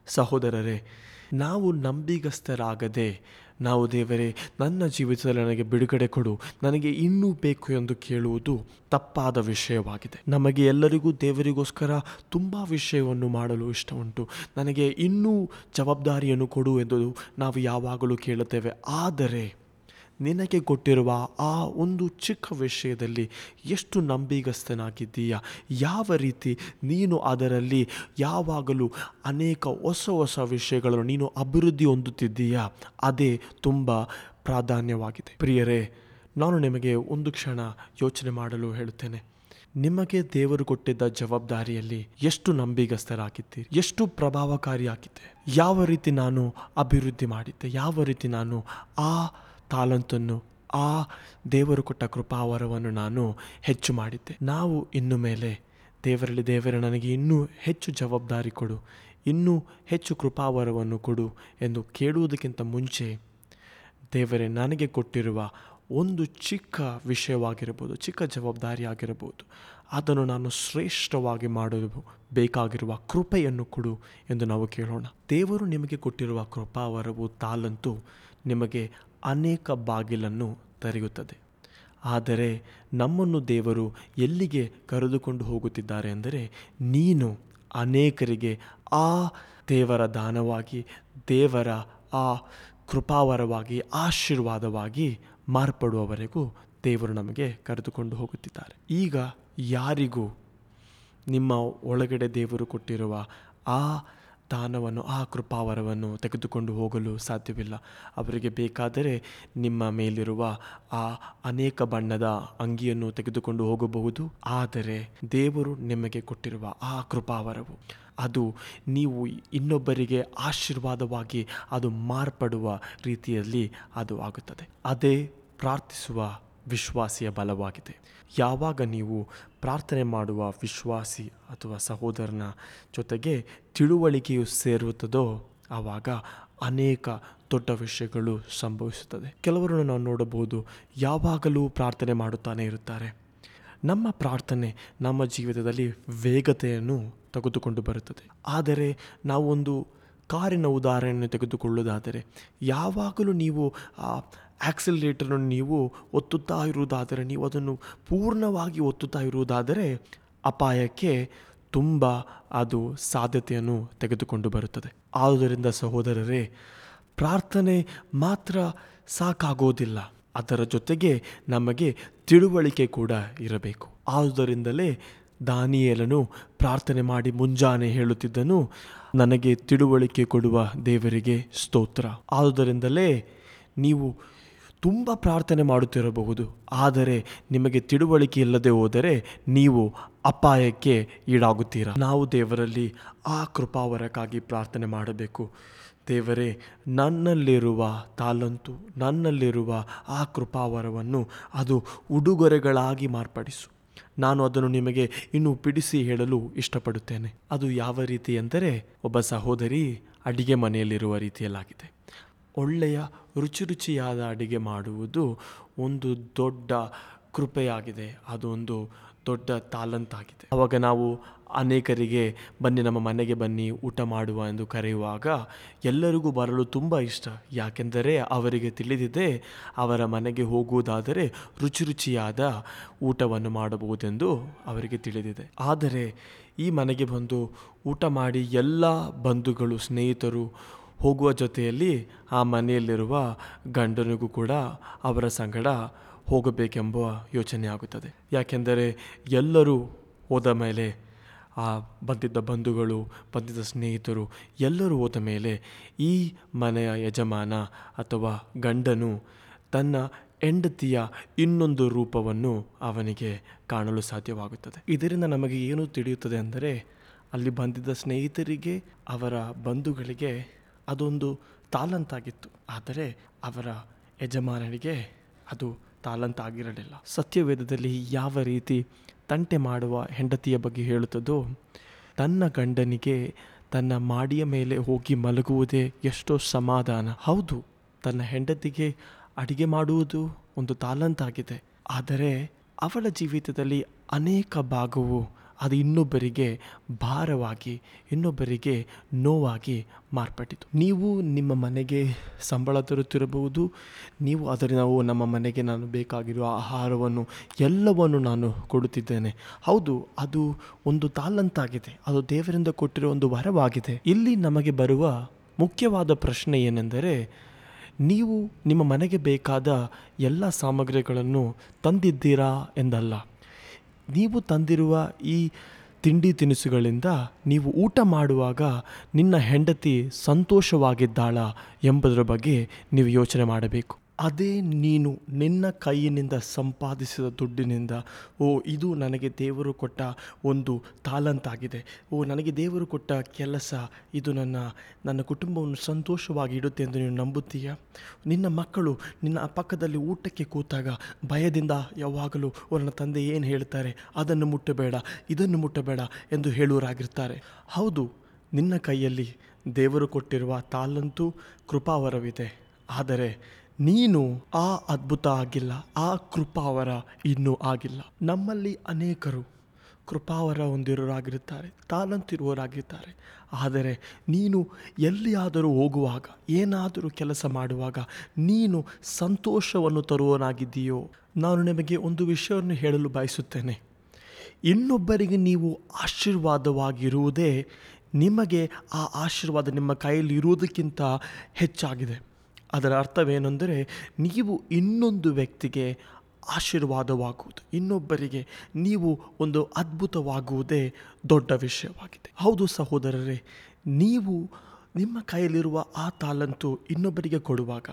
ಸಹೋದರರೇ, ನಾವು ನಂಬಿಗಸ್ತರಾಗದೆ ನಾವು ದೇವರೇ, ನನ್ನ ಜೀವಿತದಲ್ಲಿ ನನಗೆ ಬಿಡುಗಡೆ ಕೊಡು. ನನಗೆ ಇನ್ನೂ ಬೇಕು ಎಂದು ಕೇಳುವುದು ತಪ್ಪಾದ ವಿಷಯವಾಗಿದೆ. ನಮಗೆ ಎಲ್ಲರಿಗೂ ದೇವರಿಗೋಸ್ಕರ ತುಂಬ ವಿಷಯವನ್ನು ಮಾಡಲು ಇಷ್ಟ ಉಂಟು ನನಗೆ ಇನ್ನೂ ಜವಾಬ್ದಾರಿಯನ್ನು ಕೊಡು ಎಂದು ನಾವು ಯಾವಾಗಲೂ ಕೇಳುತ್ತೇವೆ. ಆದರೆ ನಿನಗೆ ಕೊಟ್ಟಿರುವ ಆ ಒಂದು ಚಿಕ್ಕ ವಿಷಯದಲ್ಲಿ ಎಷ್ಟು ನಂಬಿಗಸ್ತನಾಗಿದ್ದೀಯ? ಯಾವ ರೀತಿ ನೀನು ಅದರಲ್ಲಿ ಯಾವಾಗಲೂ ಅನೇಕ ಹೊಸ ಹೊಸ ವಿಷಯಗಳನ್ನು ನೀನು ಅಭಿವೃದ್ಧಿ ಹೊಂದುತ್ತಿದ್ದೀಯಾ? ಅದೇ ತುಂಬ ಪ್ರಾಧಾನ್ಯವಾಗಿದೆ. ಪ್ರಿಯರೇ, ನಾನು ನಿಮಗೆ ಒಂದು ಕ್ಷಣ ಯೋಚನೆ ಮಾಡಲು ಹೇಳುತ್ತೇನೆ. ನಿಮಗೆ ದೇವರು ಕೊಟ್ಟಿದ್ದ ಜವಾಬ್ದಾರಿಯಲ್ಲಿ ಎಷ್ಟು ನಂಬಿಗಸ್ತರಾಗಿದ್ದೀರಿ? ಎಷ್ಟು ಪ್ರಭಾವಕಾರಿಯಾಗಿದ್ದೆ? ಯಾವ ರೀತಿ ನಾನು ಅಭಿವೃದ್ಧಿ ಮಾಡಿದ್ದೆ? ಯಾವ ರೀತಿ ನಾನು ಆ ತಾಲಂತನ್ನು ಆ ದೇವರು ಕೊಟ್ಟ ಕೃಪಾವರವನ್ನು ನಾನು ಹೆಚ್ಚು ಮಾಡಿದ್ದೆ. ನಾವು ಇನ್ನು ಮೇಲೆ ದೇವರಲ್ಲಿ ದೇವರ ನನಗೆ ಇನ್ನೂ ಹೆಚ್ಚು ಜವಾಬ್ದಾರಿ ಕೊಡು, ಇನ್ನೂ ಹೆಚ್ಚು ಕೃಪಾವರವನ್ನು ಕೊಡು ಎಂದು ಕೇಳುವುದಕ್ಕಿಂತ ಮುಂಚೆ ದೇವರೇ, ನನಗೆ ಕೊಟ್ಟಿರುವ ಒಂದು ಚಿಕ್ಕ ವಿಷಯವಾಗಿರಬಹುದು, ಚಿಕ್ಕ ಜವಾಬ್ದಾರಿ ಆಗಿರಬಹುದು. ಅದನ್ನು ನಾನು ಶ್ರೇಷ್ಠವಾಗಿ ಮಾಡಲು ಬೇಕಾಗಿರುವ ಕೃಪೆಯನ್ನು ಕೊಡು ಎಂದು ನಾವು ಕೇಳೋಣ. ದೇವರು ನಿಮಗೆ ಕೊಟ್ಟಿರುವ ಕೃಪಾವರವು ತಾಲಂತು ನಿಮಗೆ ಅನೇಕ ಬಾಗಿಲನ್ನು ತೆರೆಯುತ್ತದೆ. ಆದರೆ ನಮ್ಮನ್ನು ದೇವರು ಎಲ್ಲಿಗೆ ಕರೆದುಕೊಂಡು ಹೋಗುತ್ತಿದ್ದಾರೆ ಅಂದರೆ ನೀನು ಅನೇಕರಿಗೆ ಆ ದೇವರ ದಾನವಾಗಿ, ದೇವರ ಆ ಕೃಪಾವರವಾಗಿ, ಆಶೀರ್ವಾದವಾಗಿ ಮಾರ್ಪಡುವವರೆಗೂ ದೇವರು ನಮಗೆ ಕರೆದುಕೊಂಡು ಹೋಗುತ್ತಿದ್ದಾರೆ. ಈಗ ಯಾರಿಗೂ ನಿಮ್ಮ ಒಳಗಡೆ ದೇವರು ಕೊಟ್ಟಿರುವ ಆ ದಾನವನ್ನು, ಆ ಕೃಪಾವರವನ್ನು ತೆಗೆದುಕೊಂಡು ಹೋಗಲು ಸಾಧ್ಯವಿಲ್ಲ. ಅವರಿಗೆ ಬೇಕಾದರೆ ನಿಮ್ಮ ಮೇಲಿರುವ ಆ ಅನೇಕ ಬಣ್ಣದ ಅಂಗಿಯನ್ನು ತೆಗೆದುಕೊಂಡು ಹೋಗಬಹುದು. ಆದರೆ ದೇವರು ನಿಮಗೆ ಕೊಟ್ಟಿರುವ ಆ ಕೃಪಾವರವು, ಅದು ನೀವು ಇನ್ನೊಬ್ಬರಿಗೆ ಆಶೀರ್ವಾದವಾಗಿ ಅದು ಮಾರ್ಪಡುವ ರೀತಿಯಲ್ಲಿ ಅದು ಆಗುತ್ತದೆ. ಅದೇ ಪ್ರಾರ್ಥಿಸುವ ವಿಶ್ವಾಸಿಯ ಬಲವಾಗಿದೆ. ಯಾವಾಗ ನೀವು ಪ್ರಾರ್ಥನೆ ಮಾಡುವ ವಿಶ್ವಾಸಿ ಅಥವಾ ಸಹೋದರನ ಜೊತೆಗೆ ತಿಳುವಳಿಕೆಯು ಸೇರುತ್ತದೋ, ಆವಾಗ ಅನೇಕ ದೊಡ್ಡ ವಿಷಯಗಳು ಸಂಭವಿಸುತ್ತದೆ. ಕೆಲವರನ್ನು ನಾವು ನೋಡಬಹುದು, ಯಾವಾಗಲೂ ಪ್ರಾರ್ಥನೆ ಮಾಡುತ್ತಾನೆ ಇರುತ್ತಾರೆ. ನಮ್ಮ ಪ್ರಾರ್ಥನೆ ನಮ್ಮ ಜೀವಿತದಲ್ಲಿ ವೇಗತೆಯನ್ನು ತೆಗೆದುಕೊಂಡು ಬರುತ್ತದೆ. ಆದರೆ ನಾವೊಂದು ಕಾರಿನ ಉದಾಹರಣೆಯನ್ನು ತೆಗೆದುಕೊಳ್ಳುವುದಾದರೆ, ಯಾವಾಗಲೂ ನೀವು ಆ ಆಕ್ಸಿಲರೇಟರನ್ನು ನೀವು ಒತ್ತುತ್ತಾ ಇರುವುದಾದರೆ, ನೀವು ಅದನ್ನು ಪೂರ್ಣವಾಗಿ ಒತ್ತುತ್ತಾ ಇರುವುದಾದರೆ ಅಪಾಯಕ್ಕೆ ತುಂಬ ಅದು ಸಾಧ್ಯತೆಯನ್ನು ತೆಗೆದುಕೊಂಡು ಬರುತ್ತದೆ. ಆದುದರಿಂದ ಸಹೋದರರೇ, ಪ್ರಾರ್ಥನೆ ಮಾತ್ರ ಸಾಕಾಗೋದಿಲ್ಲ. ಅದರ ಜೊತೆಗೆ ನಮಗೆ ತಿಳುವಳಿಕೆ ಕೂಡ ಇರಬೇಕು. ಆದುದರಿಂದಲೇ ದಾನಿಯೇಲನು ಪ್ರಾರ್ಥನೆ ಮಾಡಿ ಮುಂಜಾನೆ ಹೇಳುತ್ತಿದ್ದನು, ನನಗೆ ತಿಳುವಳಿಕೆ ಕೊಡುವ ದೇವರಿಗೆ ಸ್ತೋತ್ರ. ಆದುದರಿಂದಲೇ ನೀವು ತುಂಬ ಪ್ರಾರ್ಥನೆ ಮಾಡುತ್ತಿರಬಹುದು. ಆದರೆ ನಿಮಗೆ ತಿಳುವಳಿಕೆ ಇಲ್ಲದೆ ಹೋದರೆ ನೀವು ಅಪಾಯಕ್ಕೆ ಈಡಾಗುತ್ತೀರಾ? ನಾವು ದೇವರಲ್ಲಿ ಆ ಕೃಪಾವರಕ್ಕಾಗಿ ಪ್ರಾರ್ಥನೆ ಮಾಡಬೇಕು. ದೇವರೇ, ನನ್ನಲ್ಲಿರುವ ತಾಲಂತು, ನನ್ನಲ್ಲಿರುವ ಆ ಕೃಪಾವರವನ್ನು ಅದು ಉಡುಗೊರೆಗಳಾಗಿ ಮಾರ್ಪಡಿಸು. ನಾನು ಅದನ್ನು ನಿಮಗೆ ಇನ್ನೂ ಬಿಡಿಸಿ ಹೇಳಲು ಇಷ್ಟಪಡುತ್ತೇನೆ. ಅದು ಯಾವ ರೀತಿ ಎಂದರೆ, ಒಬ್ಬ ಸಹೋದರಿ ಅಡಿಗೆ ಮನೆಯಲ್ಲಿರುವ ರೀತಿಯಲ್ಲಾಗಿದೆ. ಒಳ್ಳೆಯ ರುಚಿ ರುಚಿಯಾದ ಅಡುಗೆ ಮಾಡುವುದು ಒಂದು ದೊಡ್ಡ ಕೃಪೆಯಾಗಿದೆ. ಅದು ಒಂದು ದೊಡ್ಡ ತಾಲಂತಾಗಿದೆ. ಆವಾಗ ನಾವು ಅನೇಕರಿಗೆ ಬನ್ನಿ, ನಮ್ಮ ಮನೆಗೆ ಬನ್ನಿ, ಊಟ ಮಾಡುವ ಎಂದು ಕರೆಯುವಾಗ ಎಲ್ಲರಿಗೂ ಬರಲು ತುಂಬ ಇಷ್ಟ. ಯಾಕೆಂದರೆ ಅವರಿಗೆ ತಿಳಿದಿದೆ, ಅವರ ಮನೆಗೆ ಹೋಗುವುದಾದರೆ ರುಚಿ ರುಚಿಯಾದ ಊಟವನ್ನು ಮಾಡಬಹುದೆಂದು ಅವರಿಗೆ ತಿಳಿದಿದೆ. ಆದರೆ ಈ ಮನೆಗೆ ಬಂದು ಊಟ ಮಾಡಿ ಎಲ್ಲ ಬಂಧುಗಳು, ಸ್ನೇಹಿತರು ಹೋಗುವ ಜೊತೆಯಲ್ಲಿ ಆ ಮನೆಯಲ್ಲಿರುವ ಗಂಡನಿಗೂ ಕೂಡ ಅವರ ಸಂಗಡ ಹೋಗಬೇಕೆಂಬ ಯೋಚನೆ ಆಗುತ್ತದೆ. ಯಾಕೆಂದರೆ ಎಲ್ಲರೂ ಹೋದ ಮೇಲೆ ಆ ಬಂದಿದ್ದ ಬಂಧುಗಳು, ಬಂದಿದ್ದ ಸ್ನೇಹಿತರು ಎಲ್ಲರೂ ಹೋದ ಮೇಲೆ ಈ ಮನೆಯ ಯಜಮಾನ ಅಥವಾ ಗಂಡನು ತನ್ನ ಹೆಂಡತಿಯ ಇನ್ನೊಂದು ರೂಪವನ್ನು ಅವನಿಗೆ ಕಾಣಲು ಸಾಧ್ಯವಾಗುತ್ತದೆ. ಇದರಿಂದ ನಮಗೆ ಏನು ತಿಳಿಯುತ್ತದೆ ಅಂದರೆ ಅಲ್ಲಿ ಬಂದಿದ್ದ ಸ್ನೇಹಿತರಿಗೆ, ಅವರ ಬಂಧುಗಳಿಗೆ ಅದೊಂದು ತಾಲಂತಾಗಿತ್ತು ಆದರೆ ಅವರ ಯಜಮಾನನಿಗೆ ಅದು ತಾಲಂತಾಗಿರಲಿಲ್ಲ ಸತ್ಯವೇದದಲ್ಲಿ ಯಾವ ರೀತಿ ತಂಟೆ ಮಾಡುವ ಹೆಂಡತಿಯ ಬಗ್ಗೆ ಹೇಳುತ್ತದೋ, ತನ್ನ ಗಂಡನಿಗೆ ತನ್ನ ಮಾಡಿಯ ಮೇಲೆ ಹೋಗಿ ಮಲಗುವುದೇ ಎಷ್ಟೋ ಸಮಾಧಾನ. ಹೌದು, ತನ್ನ ಹೆಂಡತಿಗೆ ಅಡಿಗೆ ಮಾಡುವುದು ಒಂದು ತಾಲಂತಾಗಿದೆ ಆದರೆ ಅವಳ ಜೀವಿತದಲ್ಲಿ ಅನೇಕ ಭಾಗವು ಅದು ಇನ್ನೊಬ್ಬರಿಗೆ ಭಾರವಾಗಿ, ಇನ್ನೊಬ್ಬರಿಗೆ ನೋವಾಗಿ ಮಾರ್ಪಟ್ಟಿತು. ನೀವು ನಿಮ್ಮ ಮನೆಗೆ ಸಂಬಳ ತರುತ್ತಿರಬಹುದು. ನೀವು ಅದರಿಂದ ನಾವು ನಮ್ಮ ಮನೆಗೆ ನಾನು ಬೇಕಾಗಿರುವ ಆಹಾರವನ್ನು, ಎಲ್ಲವನ್ನು ನಾನು ಕೊಡುತ್ತಿದ್ದೇನೆ. ಹೌದು, ಅದು ಒಂದು ತಾಲಂತಾಗಿದೆ ಅದು ದೇವರಿಂದ ಕೊಟ್ಟಿರೋ ಒಂದು ವರವಾಗಿದೆ. ಇಲ್ಲಿ ನಮಗೆ ಬರುವ ಮುಖ್ಯವಾದ ಪ್ರಶ್ನೆ ಏನೆಂದರೆ, ನೀವು ನಿಮ್ಮ ಮನೆಗೆ ಬೇಕಾದ ಎಲ್ಲ ಸಾಮಗ್ರಿಗಳನ್ನು ತಂದಿದ್ದೀರಾ ಎಂದಲ್ಲ. ನೀವು ತಂದಿರುವ ಈ ತಿಂಡಿ ತಿನಿಸುಗಳಿಂದ ನೀವು ಊಟ ಮಾಡುವಾಗ ನಿನ್ನ ಹೆಂಡತಿ ಸಂತೋಷವಾಗಿದ್ದಾಳ ಎಂಬುದರ ಬಗ್ಗೆ ನೀವು ಯೋಚನೆ ಮಾಡಬೇಕು. ಅದೇ ನೀನು ನಿನ್ನ ಕೈಯಿನಿಂದ ಸಂಪಾದಿಸಿದ ದುಡ್ಡಿನಿಂದ, ಓ, ಇದು ನನಗೆ ದೇವರು ಕೊಟ್ಟ ಒಂದು ತಾಲಂತಾಗಿದೆ ಓ, ನನಗೆ ದೇವರು ಕೊಟ್ಟ ಕೆಲಸ, ಇದು ನನ್ನ ನನ್ನ ಕುಟುಂಬವನ್ನು ಸಂತೋಷವಾಗಿ ಇಡುತ್ತೆ ಎಂದು ನೀನು ನಂಬುತ್ತೀಯ? ನಿನ್ನ ಮಕ್ಕಳು ನಿನ್ನ ಪಕ್ಕದಲ್ಲಿ ಊಟಕ್ಕೆ ಕೂತಾಗ ಭಯದಿಂದ ಯಾವಾಗಲೂ ಓ ನನ್ನ ತಂದೆ ಏನು ಹೇಳ್ತಾರೆ? ಅದನ್ನು ಮುಟ್ಟಬೇಡ, ಇದನ್ನು ಮುಟ್ಟಬೇಡ ಎಂದು ಹೇಳುವರಾಗಿರ್ತಾರೆ ಹೌದು, ನಿನ್ನ ಕೈಯಲ್ಲಿ ದೇವರು ಕೊಟ್ಟಿರುವ ತಾಲಂತು ಕೃಪಾವರವಿದೆ. ಆದರೆ ನೀನು ಆ ಅದ್ಭುತ ಆಗಿಲ್ಲ, ಆ ಕೃಪಾವರ ಇನ್ನೂ ಆಗಿಲ್ಲ. ನಮ್ಮಲ್ಲಿ ಅನೇಕರು ಕೃಪಾವರ ಹೊಂದಿರೋರಾಗಿರುತ್ತಾರೆ ತಾನಂತಿರುವವರಾಗಿರ್ತಾರೆ ಆದರೆ ನೀನು ಎಲ್ಲಿಯಾದರೂ ಹೋಗುವಾಗ, ಏನಾದರೂ ಕೆಲಸ ಮಾಡುವಾಗ ನೀನು ಸಂತೋಷವನ್ನು ತರುವನಾಗಿದ್ದೀಯೋ ನಾನು ನಿಮಗೆ ಒಂದು ವಿಷಯವನ್ನು ಹೇಳಲು ಬಯಸುತ್ತೇನೆ. ಇನ್ನೊಬ್ಬರಿಗೆ ನೀವು ಆಶೀರ್ವಾದವಾಗಿರುವುದೇ ನಿಮಗೆ ಆ ಆಶೀರ್ವಾದ ನಿಮ್ಮ ಕೈಯಲ್ಲಿ ಇರುವುದಕ್ಕಿಂತ ಹೆಚ್ಚಾಗಿದೆ. ಅದರ ಅರ್ಥವೇನೆಂದರೆ ನೀವು ಇನ್ನೊಂದು ವ್ಯಕ್ತಿಗೆ ಆಶೀರ್ವಾದವಾಗುವುದು. ಇನ್ನೊಬ್ಬರಿಗೆ ನೀವು ಒಂದು ಅದ್ಭುತವಾಗುವುದೇ ದೊಡ್ಡ ವಿಷಯವಾಗಿದೆ. ಹೌದು ಸಹೋದರರೇ, ನೀವು ನಿಮ್ಮ ಕೈಯಲ್ಲಿರುವ ಆ ತಾಲಂತು ಇನ್ನೊಬ್ಬರಿಗೆ ಕೊಡುವಾಗ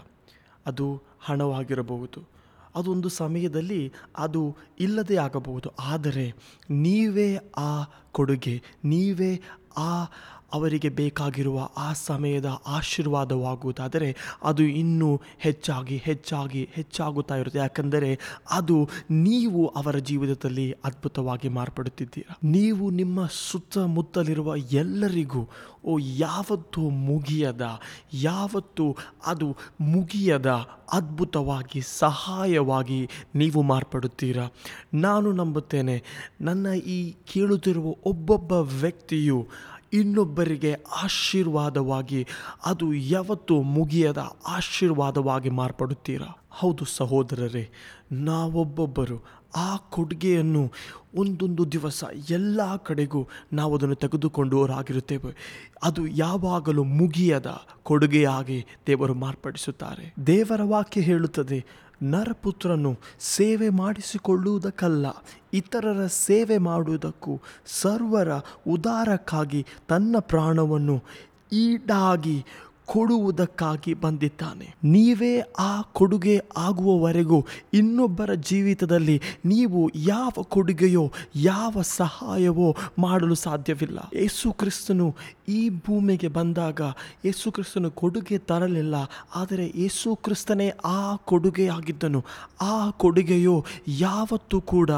ಅದು ಹಣವಾಗಿರಬಹುದು. ಅದೊಂದು ಸಮಯದಲ್ಲಿ ಅದು ಇಲ್ಲದೇ ಆಗಬಹುದು. ಆದರೆ ನೀವೇ ಆ ಕೊಡುಗೆ, ನೀವೇ ಆ ಅವರಿಗೆ ಬೇಕಾಗಿರುವ ಆ ಸಮಯದ ಆಶೀರ್ವಾದವಾಗುವುದಾದರೆ ಅದು ಇನ್ನೂ ಹೆಚ್ಚಾಗಿ ಹೆಚ್ಚಾಗಿ ಹೆಚ್ಚಾಗುತ್ತಾ ಇರುತ್ತೆ. ಯಾಕಂದರೆ ಅದು ನೀವು ಅವರ ಜೀವಿತದಲ್ಲಿ ಅದ್ಭುತವಾಗಿ ಮಾರ್ಪಡುತ್ತಿದ್ದೀರಾ. ನೀವು ನಿಮ್ಮ ಸುತ್ತಮುತ್ತಲಿರುವ ಎಲ್ಲರಿಗೂ, ಓ ಯಾವತ್ತು ಮುಗಿಯದ, ಯಾವತ್ತು ಅದು ಮುಗಿಯದ ಅದ್ಭುತವಾಗಿ, ಸಹಾಯವಾಗಿ ನೀವು ಮಾರ್ಪಡುತ್ತೀರಾ. ನಾನು ನಂಬುತ್ತೇನೆ, ನನ್ನ ಈ ಕೇಳುತ್ತಿರುವ ಒಬ್ಬೊಬ್ಬ ವ್ಯಕ್ತಿಯು ಇನ್ನೊಬ್ಬರಿಗೆ ಆಶೀರ್ವಾದವಾಗಿ, ಅದು ಯಾವತ್ತೂ ಮುಗಿಯದ ಆಶೀರ್ವಾದವಾಗಿ ಮಾರ್ಪಡುತ್ತೀರಾ? ಹೌದು ಸಹೋದರರೇ, ನಾವೊಬ್ಬೊಬ್ಬರು ಆ ಕೊಡುಗೆಯನ್ನು ಒಂದೊಂದು ದಿವಸ ಎಲ್ಲ ಕಡೆಗೂ ನಾವು ಅದನ್ನು ತೆಗೆದುಕೊಂಡವರಾಗಿರುತ್ತೇವೆ. ಅದು ಯಾವಾಗಲೂ ಮುಗಿಯದ ಕೊಡುಗೆಯಾಗಿ ದೇವರು ಮಾರ್ಪಡಿಸುತ್ತಾರೆ. ದೇವರ ವಾಕ್ಯ ಹೇಳುತ್ತದೆ ನರಪುತ್ರನು ಸೇವೆ ಮಾಡಿಸಿಕೊಳ್ಳುವುದಕ್ಕಲ್ಲ ಇತರರ ಸೇವೆ ಮಾಡುವುದಕ್ಕೂ ಸರ್ವರ ಉದಾರಕ್ಕಾಗಿ ತನ್ನ ಪ್ರಾಣವನ್ನು ಈಡಾಗಿ ಕೊಡುವುದಕ್ಕಾಗಿ ಬಂದಿದ್ದಾನೆ. ನೀವೇ ಆ ಕೊಡುಗೆ ಆಗುವವರೆಗೂ ಇನ್ನೊಬ್ಬರ ಜೀವಿತದಲ್ಲಿ ನೀವು ಯಾವ ಕೊಡುಗೆಯೋ, ಯಾವ ಸಹಾಯವೋ ಮಾಡಲು ಸಾಧ್ಯವಿಲ್ಲ. ಯೇಸು ಕ್ರಿಸ್ತನು ಈ ಭೂಮಿಗೆ ಬಂದಾಗ ಯೇಸು ಕ್ರಿಸ್ತನು ಕೊಡುಗೆ ತರಲಿಲ್ಲ. ಆದರೆ ಯೇಸು ಕ್ರಿಸ್ತನೇ ಆ ಕೊಡುಗೆಯಾಗಿದ್ದನು ಆ ಕೊಡುಗೆಯು ಯಾವತ್ತೂ ಕೂಡ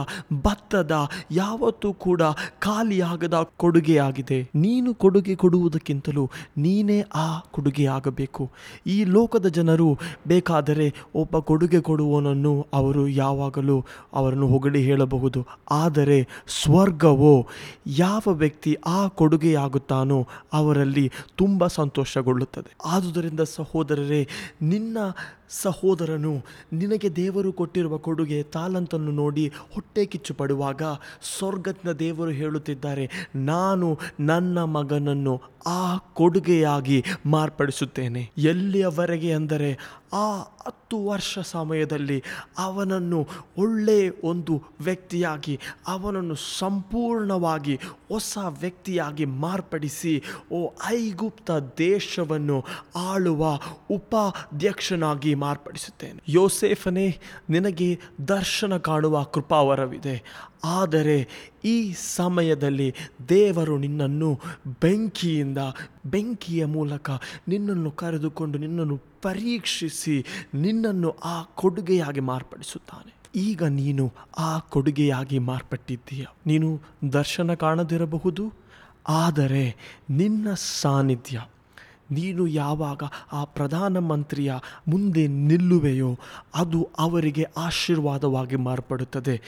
ಭತ್ತದ, ಯಾವತ್ತೂ ಕೂಡ ಖಾಲಿಯಾಗದ ಕೊಡುಗೆಯಾಗಿದೆ. ನೀನು ಕೊಡುಗೆ ಕೊಡುವುದಕ್ಕಿಂತಲೂ ನೀನೇ ಆ ಕೊಡುಗೆಯಾಗಬೇಕು ಈ ಲೋಕದ ಜನರು ಬೇಕಾದರೆ ಒಬ್ಬ ಕೊಡುಗೆ ಕೊಡುವವನನ್ನು ಅವರು ಯಾವಾಗಲೂ ಅವರನ್ನು ಹೊಗಳಿ ಹೇಳಬಹುದು. ಆದರೆ ಸ್ವರ್ಗವೋ, ಯಾವ ವ್ಯಕ್ತಿ ಆ ಕೊಡುಗೆಯಾಗುತ್ತಾನೋ ಅವರಲ್ಲಿ ತುಂಬ ಸಂತೋಷಗೊಳ್ಳುತ್ತದೆ. ಆದುದರಿಂದ ಸಹೋದರರೇ, ನಿನ್ನ ಸಹೋದರನು, ನಿನಗೆ ದೇವರು ಕೊಟ್ಟಿರುವ ಕೊಡುಗೆ ತಾಲಂತನ್ನು ನೋಡಿ ಹೊಟ್ಟೆ ಕಿಚ್ಚು ಪಡುವಾಗ ಸ್ವರ್ಗತ್ನ ದೇವರು ಹೇಳುತ್ತಿದ್ದಾರೆ, ನಾನು ನನ್ನ ಮಗನನ್ನು ಆ ಕೊಡುಗೆಯಾಗಿ ಮಾರ್ಪಡಿಸುತ್ತೇನೆ. ಎಲ್ಲಿಯವರೆಗೆ ಅಂದರೆ ಆ ಹತ್ತು ವರ್ಷ ಸಮಯದಲ್ಲಿ ಅವನನ್ನು ಒಳ್ಳೆ ಒಂದು ವ್ಯಕ್ತಿಯಾಗಿ, ಅವನನ್ನು ಸಂಪೂರ್ಣವಾಗಿ ಹೊಸ ವ್ಯಕ್ತಿಯಾಗಿ ಮಾರ್ಪಡಿಸಿ, ಓ ಐಗುಪ್ತ ದೇಶವನ್ನು ಆಳುವ ಉಪಾಧ್ಯಕ್ಷನಾಗಿ ಮಾರ್ಪಡಿಸುತ್ತೇನೆ. ಯೋಸೇಫನೇ, ನಿನಗೆ ದರ್ಶನ ಕಾಣುವ ಕೃಪಾವರವಿದೆ. ಆದರೆ ಈ ಸಮಯದಲ್ಲಿ ದೇವರು ನಿನ್ನನ್ನು ಬೆಂಕಿಯಿಂದ, ಬೆಂಕಿಯ ಮೂಲಕ ನಿನ್ನನ್ನು ಕರೆದುಕೊಂಡು ನಿನ್ನನ್ನು ಪರೀಕ್ಷಿಸಿ ನಿನ್ನನ್ನು ಆ ಕೊಡುಗೆಯಾಗಿ ಮಾರ್ಪಡಿಸುತ್ತಾನೆ. ಈಗ ನೀನು ಆ ಕೊಡುಗೆಯಾಗಿ ಮಾರ್ಪಟ್ಟಿದ್ದೀಯ. ನೀನು ದರ್ಶನ ಕಾಣದಿರಬಹುದು, ಆದರೆ ನಿನ್ನ ಸಾನ್ನಿಧ್ಯ ನೀನು ಯಾವಾಗ ಆ ಪ್ರಧಾನಮಂತ್ರಿಯ ಮುಂದೆ ನಿಲ್ಲುವೆಯೋ ಅದು ಅವರಿಗೆ ಆಶೀರ್ವಾದವಾಗಿ ಮಾರ್ಪಡುತ್ತದೆ.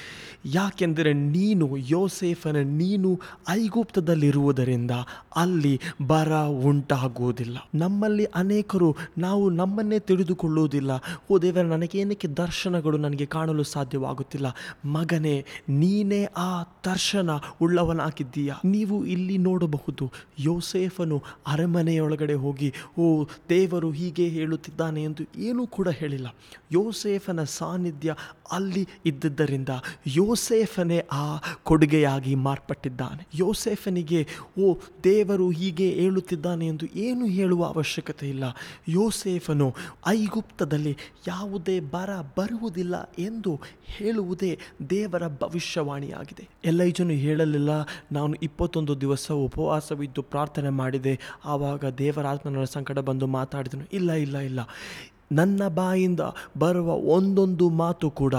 ಯಾಕೆಂದರೆ ನೀನು ಯೋಸೇಫನ ನೀನು ಐಗುಪ್ತದಲ್ಲಿರುವುದರಿಂದ ಅಲ್ಲಿ ಬರ ಉಂಟಾಗುವುದಿಲ್ಲ. ನಮ್ಮಲ್ಲಿ ಅನೇಕರು ನಾವು ನಮ್ಮನ್ನೇ ತಿಳಿದುಕೊಳ್ಳುವುದಿಲ್ಲ. ಓ ದೇವರ, ನನಗೇನಕ್ಕೆ ದರ್ಶನಗಳು ನನಗೆ ಕಾಣಲು ಸಾಧ್ಯವಾಗುತ್ತಿಲ್ಲ. ಮಗನೇ, ನೀನೇ ಆ ದರ್ಶನ ಉಳ್ಳವನಾಗಿದ್ದೀಯ? ನೀವು ಇಲ್ಲಿ ನೋಡಬಹುದು, ಯೋಸೇಫನು ಅರಮನೆಯೊಳಗಡೆ ಹೋಗಿ ಓ, ದೇವರು ಹೀಗೆ ಹೇಳುತ್ತಿದ್ದಾನೆ ಎಂದು ಏನೂ ಕೂಡ ಹೇಳಿಲ್ಲ. ಯೋಸೇಫನ ಸಾನ್ನಿಧ್ಯ ಅಲ್ಲಿ ಇದ್ದಿದ್ದರಿಂದ ಯೋಸೇಫನೇ ಆ ಕೊಡುಗೆಯಾಗಿ ಮಾರ್ಪಟ್ಟಿದ್ದಾನೆ. ಯೋಸೇಫನಿಗೆ, ಓ, ದೇವರು ಹೀಗೆ ಹೇಳುತ್ತಿದ್ದಾನೆ ಎಂದು ಏನು ಹೇಳುವ ಅವಶ್ಯಕತೆ ಇಲ್ಲ. ಯೋಸೇಫನು ಐಗುಪ್ತದಲ್ಲಿ ಯಾವುದೇ ಬರ ಬರುವುದಿಲ್ಲ ಎಂದು ಹೇಳುವುದೇ ದೇವರ ಭವಿಷ್ಯವಾಣಿಯಾಗಿದೆ. ಎಲ್ಲೈಜನು ಹೇಳಲಿಲ್ಲ, ನಾನು ಇಪ್ಪತ್ತೊಂದು ದಿವಸ ಉಪವಾಸವಿದ್ದು ಪ್ರಾರ್ಥನೆ ಮಾಡಿದೆ, ಆವಾಗ ದೇವರಾತ್ಮ ನನ್ನ ಸಂಕಟ ಬಂದು ಮಾತಾಡಿದನು. ಇಲ್ಲ ಇಲ್ಲ ಇಲ್ಲ. ನನ್ನ ಬಾಯಿಂದ ಬರುವ ಒಂದೊಂದು ಮಾತು ಕೂಡ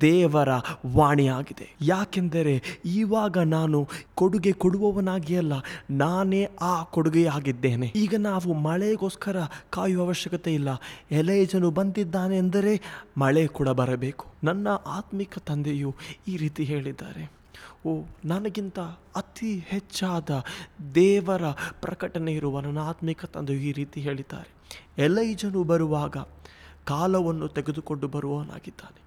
ದೇವರ ವಾಣಿಯಾಗಿದೆ. ಯಾಕೆಂದರೆ ಇವಾಗ ನಾನು ಕೊಡುಗೆ ಕೊಡುವವನಾಗಿ ಅಲ್ಲ ನಾನೇ ಆ ಕೊಡುಗೆಯಾಗಿದ್ದೇನೆ. ಈಗ ನಾವು ಮಳೆಗೋಸ್ಕರ ಕಾಯುವ ಅವಶ್ಯಕತೆ ಇಲ್ಲ. ಎಲೆಜನು ಬಂದಿದ್ದಾನೆ ಎಂದರೆ ಮಳೆ ಕೂಡ ಬರಬೇಕು. ನನ್ನ ಆತ್ಮಿಕ ತಂದೆಯು ಈ ರೀತಿ ಹೇಳಿದ್ದಾರೆ. ಓ, ನನಗಿಂತ ಅತಿ ಹೆಚ್ಚಾದ ದೇವರ ಪ್ರಕಟಣೆ ಇರುವ ನನ್ನ ಆತ್ಮಿಕ ತಂದು ಈ ರೀತಿ ಹೇಳಿದ್ದಾರೆ. ಎಲೈಜನು ಬರುವಾಗ ಕಾಲವನ್ನು ತೆಗೆದುಕೊಂಡು ಬರುವವನಾಗಿದ್ದಾನೆ.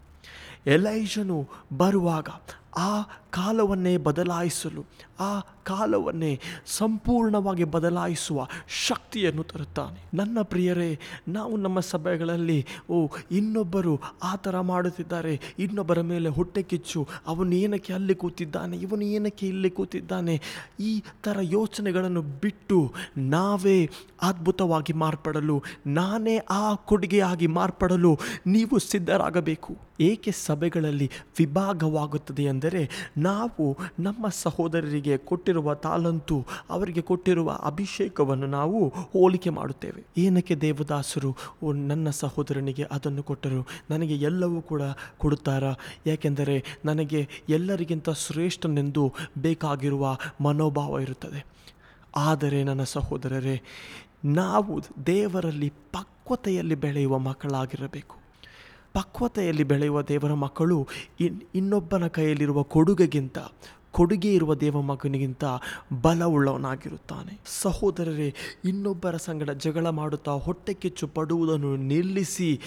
ಎಲೈಜನು ಬರುವಾಗ ಆ ಕಾಲವನ್ನೇ ಬದಲಾಯಿಸಲು, ಆ ಕಾಲವನ್ನೇ ಸಂಪೂರ್ಣವಾಗಿ ಬದಲಾಯಿಸುವ ಶಕ್ತಿಯನ್ನು ತರುತ್ತಾನೆ. ನನ್ನ ಪ್ರಿಯರೇ, ನಾವು ನಮ್ಮ ಸಭೆಗಳಲ್ಲಿ, ಓ, ಇನ್ನೊಬ್ಬರು ಆ ಥರ ಮಾಡುತ್ತಿದ್ದಾರೆ. ಇನ್ನೊಬ್ಬರ ಮೇಲೆ ಹೊಟ್ಟೆ ಕಿಚ್ಚು. ಅವನು ಏನಕ್ಕೆ ಅಲ್ಲಿ ಕೂತಿದ್ದಾನೆ? ಇವನು ಏನಕ್ಕೆ ಇಲ್ಲಿ ಕೂತಿದ್ದಾನೆ? ಈ ಥರ ಯೋಚನೆಗಳನ್ನು ಬಿಟ್ಟು ನಾವೇ ಅದ್ಭುತವಾಗಿ ಮಾರ್ಪಡಲು, ನಾನೇ ಆ ಕೊಡುಗೆಯಾಗಿ ಮಾರ್ಪಡಲು ನೀವು ಸಿದ್ಧರಾಗಬೇಕು. ಏಕೆ ಸಭೆಗಳಲ್ಲಿ ವಿಭಾಗವಾಗುತ್ತದೆ ಎಂದರೆ ನಾವು ನಮ್ಮ ಸಹೋದರರಿಗೆ ಕೊಟ್ಟಿರುವ ತಾಲಂತು ಅವರಿಗೆ ಕೊಟ್ಟಿರುವ ಅಭಿಷೇಕವನ್ನು ನಾವು ಹೋಲಿಕೆ ಮಾಡುತ್ತೇವೆ. ಏನಕ್ಕೆ ದೇವದಾಸರು ನನ್ನ ಸಹೋದರನಿಗೆ ಅದನ್ನು ಕೊಟ್ಟರು? ನನಗೆ ಎಲ್ಲವೂ ಕೂಡ ಕೊಡುತ್ತಾರಾ? ಯಾಕೆಂದರೆ ನನಗೆ ಎಲ್ಲರಿಗಿಂತ ಶ್ರೇಷ್ಠನೆಂದು ಬೇಕಾಗಿರುವ ಮನೋಭಾವ ಇರುತ್ತದೆ. ಆದರೆ ನನ್ನ ಸಹೋದರರೇ, ನಾವು ದೇವರಲ್ಲಿ ಪಕ್ವತೆಯಲ್ಲಿ ಬೆಳೆಯುವ ಮಕ್ಕಳಾಗಿರಬೇಕು. ಪಕ್ವತೆಯಲ್ಲಿ ಬೆಳೆಯುವ ದೇವರ ಮಕ್ಕಳು ಇನ್ ಇನ್ನೊಬ್ಬನ ಕೈಯಲ್ಲಿರುವ ಕೊಡುಗೆಗಿಂತ ಕೊಡುಗೆ ಇರುವ ದೇವ ಮಗನಿಗಿಂತ ಬಲವುಳ್ಳವನಾಗಿರುತ್ತಾನೆ. ಸಹೋದರರೇ, ಇನ್ನೊಬ್ಬರ ಸಂಗಡ ಜಗಳ ಮಾಡುತ್ತಾ ಹೊಟ್ಟೆ ಕಿಚ್ಚು ಪಡುವುದನ್ನು ನಿಲ್ಲಿಸಿ,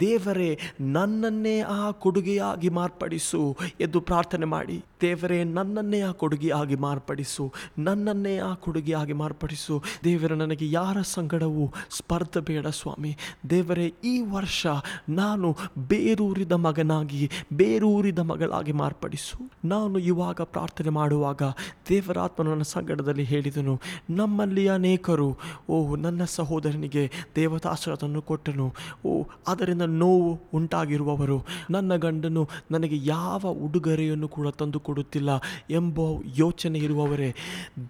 ದೇವರೇ, ನನ್ನನ್ನೇ ಆ ಕೊಡುಗೆಯಾಗಿ ಮಾರ್ಪಡಿಸು ಎಂದು ಪ್ರಾರ್ಥನೆ ಮಾಡಿ. ದೇವರೇ, ನನ್ನನ್ನೇ ಆ ಕೊಡುಗೆಯಾಗಿ ಮಾರ್ಪಡಿಸು, ನನ್ನನ್ನೇ ಆ ಕೊಡುಗೆಯಾಗಿ ಮಾರ್ಪಡಿಸು. ದೇವರ, ನನಗೆ ಯಾರ ಸಂಗಡವೂ ಸ್ಪರ್ಧೆ ಬೇಡ ಸ್ವಾಮಿ. ದೇವರೇ, ಈ ವರ್ಷ ನಾನು ಬೇರೂರಿದ ಮಗನಾಗಿ, ಬೇರೂರಿದ ಮಗಳಾಗಿ ಮಾರ್ಪಡಿಸು. ನಾನು ಇವಾಗ ಪ್ರಾರ್ಥನೆ ಮಾಡುವಾಗ ದೇವರಾತ್ಮನು ನನ್ನ ಸಂಗಡದಲ್ಲಿ ಹೇಳಿದನು, ನಮ್ಮಲ್ಲಿ ಅನೇಕರು ಓ ನನ್ನ ಸಹೋದರನಿಗೆ ದೇವತಾಶ್ರತನ್ನು ಕೊಟ್ಟನು. ಓ ಅದರಿಂದ ನೋವು ಉಂಟಾಗಿರುವವರು. ನನ್ನ ಗಂಡನು ನನಗೆ ಯಾವ ಉಡುಗೊರೆಯನ್ನು ಕೂಡ ತಂದು ಕೊಡುತ್ತಿಲ್ಲ ಎಂಬ ಯೋಚನೆ ಇರುವವರೇ,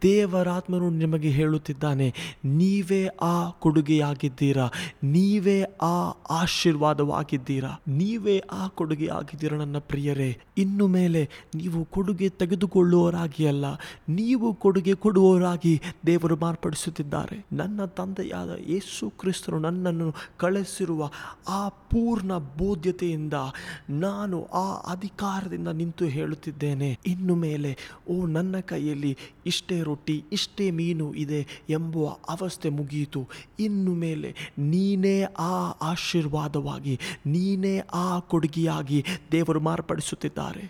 ದೇವರಾತ್ಮನು ನಿಮಗೆ ಹೇಳುತ್ತಿದ್ದಾನೆ, ನೀವೇ ಆ ಕೊಡುಗೆಯಾಗಿದ್ದೀರಾ? ನೀವೇ ಆ ಆಶೀರ್ವಾದವಾಗಿದ್ದೀರಾ? ನೀವೇ ಆ ಕೊಡುಗೆಯಾಗಿದ್ದೀರಾ ನನ್ನ ಪ್ರಿಯರೇ? ಇನ್ನು ಮೇಲೆ ನೀವು ಕೊಡುಗೆ ತೆಗೆದುಕೊಳ್ಳುವವರಾಗಿ ಅಲ್ಲ, ನೀವು ಕೊಡುಗೆ ಕೊಡುವವರಾಗಿ ದೇವರು ಮಾರ್ಪಡಿಸುತ್ತಿದ್ದಾರೆ. ನನ್ನ ತಂದೆಯಾದ ಯೇಸು ಕ್ರಿಸ್ತರು ನನ್ನನ್ನು ಕಳಿಸಿರುವ ಆ ಪೂರ್ಣ ಬೋಧ್ಯತೆಯಿಂದ ನಾನು ಆ ಅಧಿಕಾರದಿಂದ ನಿಂತು ಹೇಳುತ್ತಿದ್ದೇನೆ. ಇನ್ನು ಮೇಲೆ, ಓ ನನ್ನ ಕೈಯಲ್ಲಿ ಇಷ್ಟೇ ರೊಟ್ಟಿ, ಇಷ್ಟೇ ಮೀನು ಇದೆ ಎಂಬುವ ಅವಸ್ಥೆ ಮುಗಿಯಿತು. ಇನ್ನು ಮೇಲೆ, ನೀನೇ ಆ ಆಶೀರ್ವಾದವಾಗಿ, ನೀನೇ ಆ ಕೊಡುಗೆಯಾಗಿ ದೇವರು ಮಾರ್ಪಡಿಸುತ್ತಿದ್ದಾರೆ.